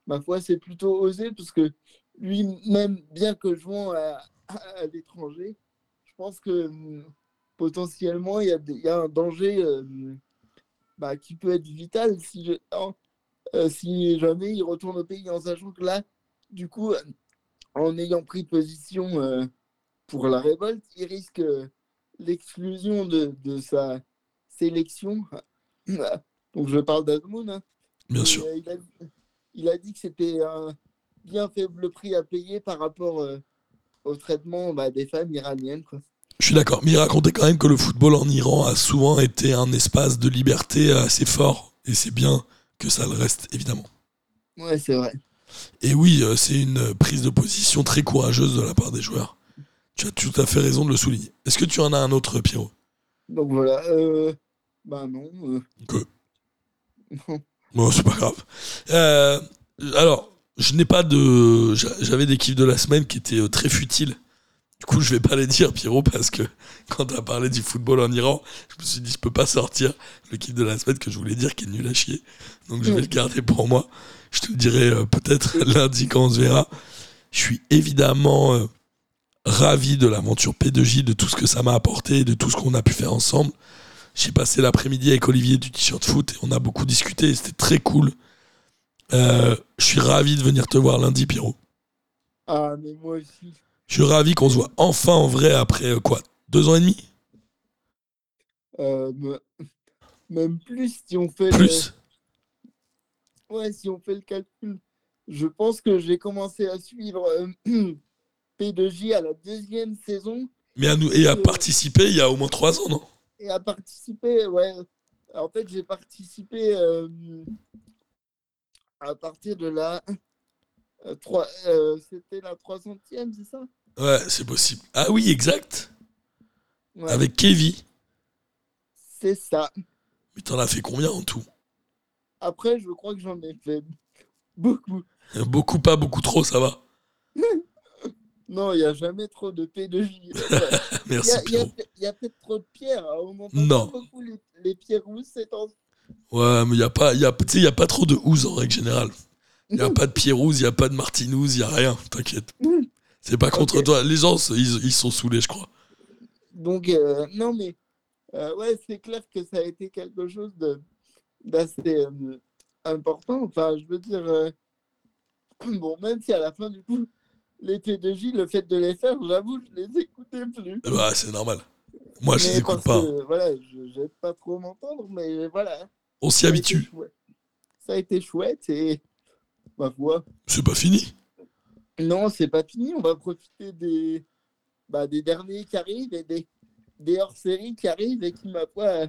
ma foi, c'est plutôt osé parce que lui-même, bien que jouant à, à- à l'étranger, je pense que hum, potentiellement, il y, a y un danger bah, qui peut être vital si, je- euh, si jamais il retourne au pays en sachant que là, du coup, en ayant pris position euh, pour la révolte, il risque euh, l'exclusion de, de sa sélection. Donc je parle d'Azmoun. hein. Bien Et, sûr. euh, il, a, il a dit que c'était un bien faible prix à payer par rapport euh, au traitement bah, des femmes iraniennes. Quoi. Je suis d'accord, mais il racontait quand même que le football en Iran a souvent été un espace de liberté assez fort, et c'est bien que ça le reste, évidemment. Ouais, c'est vrai. Et oui, euh, c'est une prise de position très courageuse de la part des joueurs. Tu as tout à fait raison de le souligner. Est-ce que tu en as un autre, Pierrot? Donc voilà. Euh, bah non. euh, Que non. Bon, c'est pas grave. Euh, alors, je n'ai pas de. j'a- J'avais des kiffs de la semaine qui étaient très futiles. Du coup, je vais pas les dire, Pierrot, parce que quand tu as parlé du football en Iran, je me suis dit, je peux pas sortir le kiff de la semaine que je voulais dire qui est nul à chier. Donc, je vais le garder pour moi. Je te le dirai euh, peut-être lundi quand on se verra. Je suis évidemment euh, ravi de l'aventure P2J, de tout ce que ça m'a apporté, de tout ce qu'on a pu faire ensemble. J'ai passé l'après-midi avec Olivier du t-shirt foot et on a beaucoup discuté et c'était très cool. Euh, je suis ravi de venir te voir lundi, Pierrot. Ah, mais moi aussi. Je suis ravi qu'on se voit enfin en vrai après euh, quoi Deux ans et demi? Euh, me- même plus si on fait Plus? Le... ouais, si on fait le calcul. Je pense que j'ai commencé à suivre euh, P2J à la deuxième saison. Mais à nous, et à participer il y a au moins trois ans, non? Et à participer, ouais. En fait, j'ai participé euh, à partir de la euh, euh, c'était la 300e, c'est ça? Ouais, c'est possible. Ah oui, exact. Ouais, Avec Kevin. c'est ça. Mais t'en as fait combien en tout? Après, je crois que j'en ai fait beaucoup. Beaucoup, pas beaucoup trop, ça va. Non, il n'y a jamais trop de P2J. Il y Merci, il y a- peut-être trop de pierres. hein. Non. beaucoup les, les pierres rousses ces temps. Ouais, mais il n'y a, pas- y a, tu sais, y a pas trop de ouz en règle générale. Il n'y a pas de Pierrouz, il n'y a pas de Martinouz, il n'y a rien, t'inquiète. C'est pas contre toi. Les gens, ils, ils sont saoulés, je crois. Donc, euh, non, mais euh, ouais, c'est clair que ça a été quelque chose de d'assez euh, important. Enfin, je veux dire, euh, bon, même si à la fin, du coup, les T2J, le fait de les faire, j'avoue, je les écoutais plus. Bah, c'est normal. Moi, je Mais les écoute pas. que, voilà, je n'aime pas trop m'entendre, mais voilà. On s'y habitue. Ça a été chouette et ma foi. C'est pas fini. Non, c'est pas fini. On va profiter des, bah, des derniers qui arrivent et des, des hors-séries qui arrivent et qui, ma foi,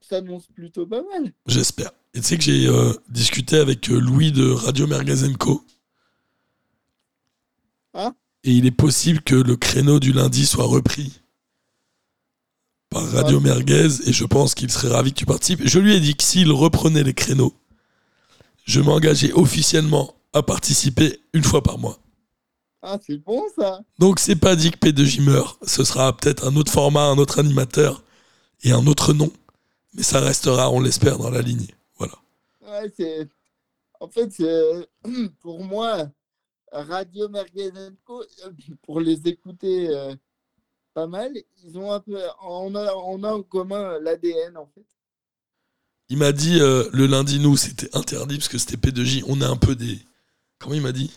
s'annoncent plutôt pas mal. J'espère. Et tu sais que j'ai euh, discuté avec euh, Louis de Radio Mergazenco. Ah. Et il est possible que le créneau du lundi soit repris par Radio Ah. Merguez et je pense qu'il serait ravi que tu participes. Je lui ai dit que s'il reprenait les créneaux, je m'engageais officiellement à participer une fois par mois. Ah, c'est bon ça. Donc c'est pas dit que P2J meurt. Ce sera peut-être un autre format, un autre animateur et un autre nom. Mais ça restera, on l'espère, dans la ligne. Voilà. Ouais, c'est... En fait, c'est- pour moi, Radio Merguezenco, euh, pour les écouter euh, pas mal, ils ont un peu, on a, on a en commun l'ADN en fait. Il m'a dit euh, le lundi, nous, c'était interdit parce que c'était P2J. On est un peu des. Comment il m'a dit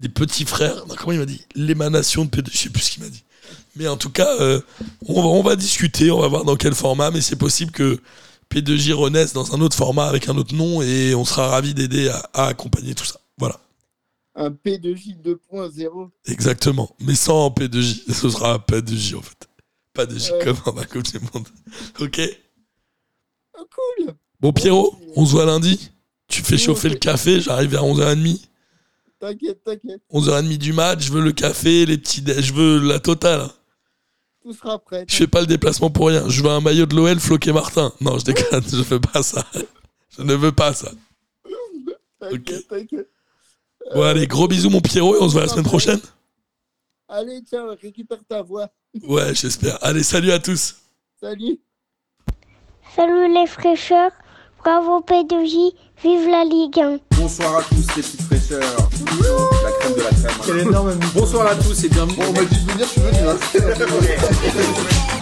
Des petits frères. Non, comment il m'a dit L'émanation de P2J. Je sais plus ce qu'il m'a dit. Mais en tout cas, euh, on, va, on va discuter, on va voir dans quel format. Mais c'est possible que P2J renaisse dans un autre format avec un autre nom et on sera ravis d'aider à, à accompagner tout ça. Voilà. Un P2J 2.0. Exactement. Mais sans P2J. Ce sera P2J en fait. Pas de J Ouais. comme en Coupe du Monde. Ok Oh, cool. Bon, Pierrot, on se voit lundi. Tu fais chauffer le café, j'arrive vers 11h30. T'inquiète, t'inquiète. 11h30 du match, je veux le café, les petits je veux la totale. Tout sera prêt. Je fais pas le déplacement pour rien. Je veux un maillot de l'OL floqué Martin. Non, je déconne, je fais pas ça. Je ne veux pas ça. T'inquiète, t'inquiète. Bon, allez, gros bisous, mon Pierrot, et on se voit la semaine prochaine. Allez, ciao, récupère ta voix. Ouais, j'espère. Allez, salut à tous. Salut. Salut les fraîcheurs, bravo P2J, vive la Ligue 1. Bonsoir à tous les petites La crème de la crème. Quel énorme Bonsoir à tous et bienvenue. Bon, on m'a dit de venir, tu veux, tu vas.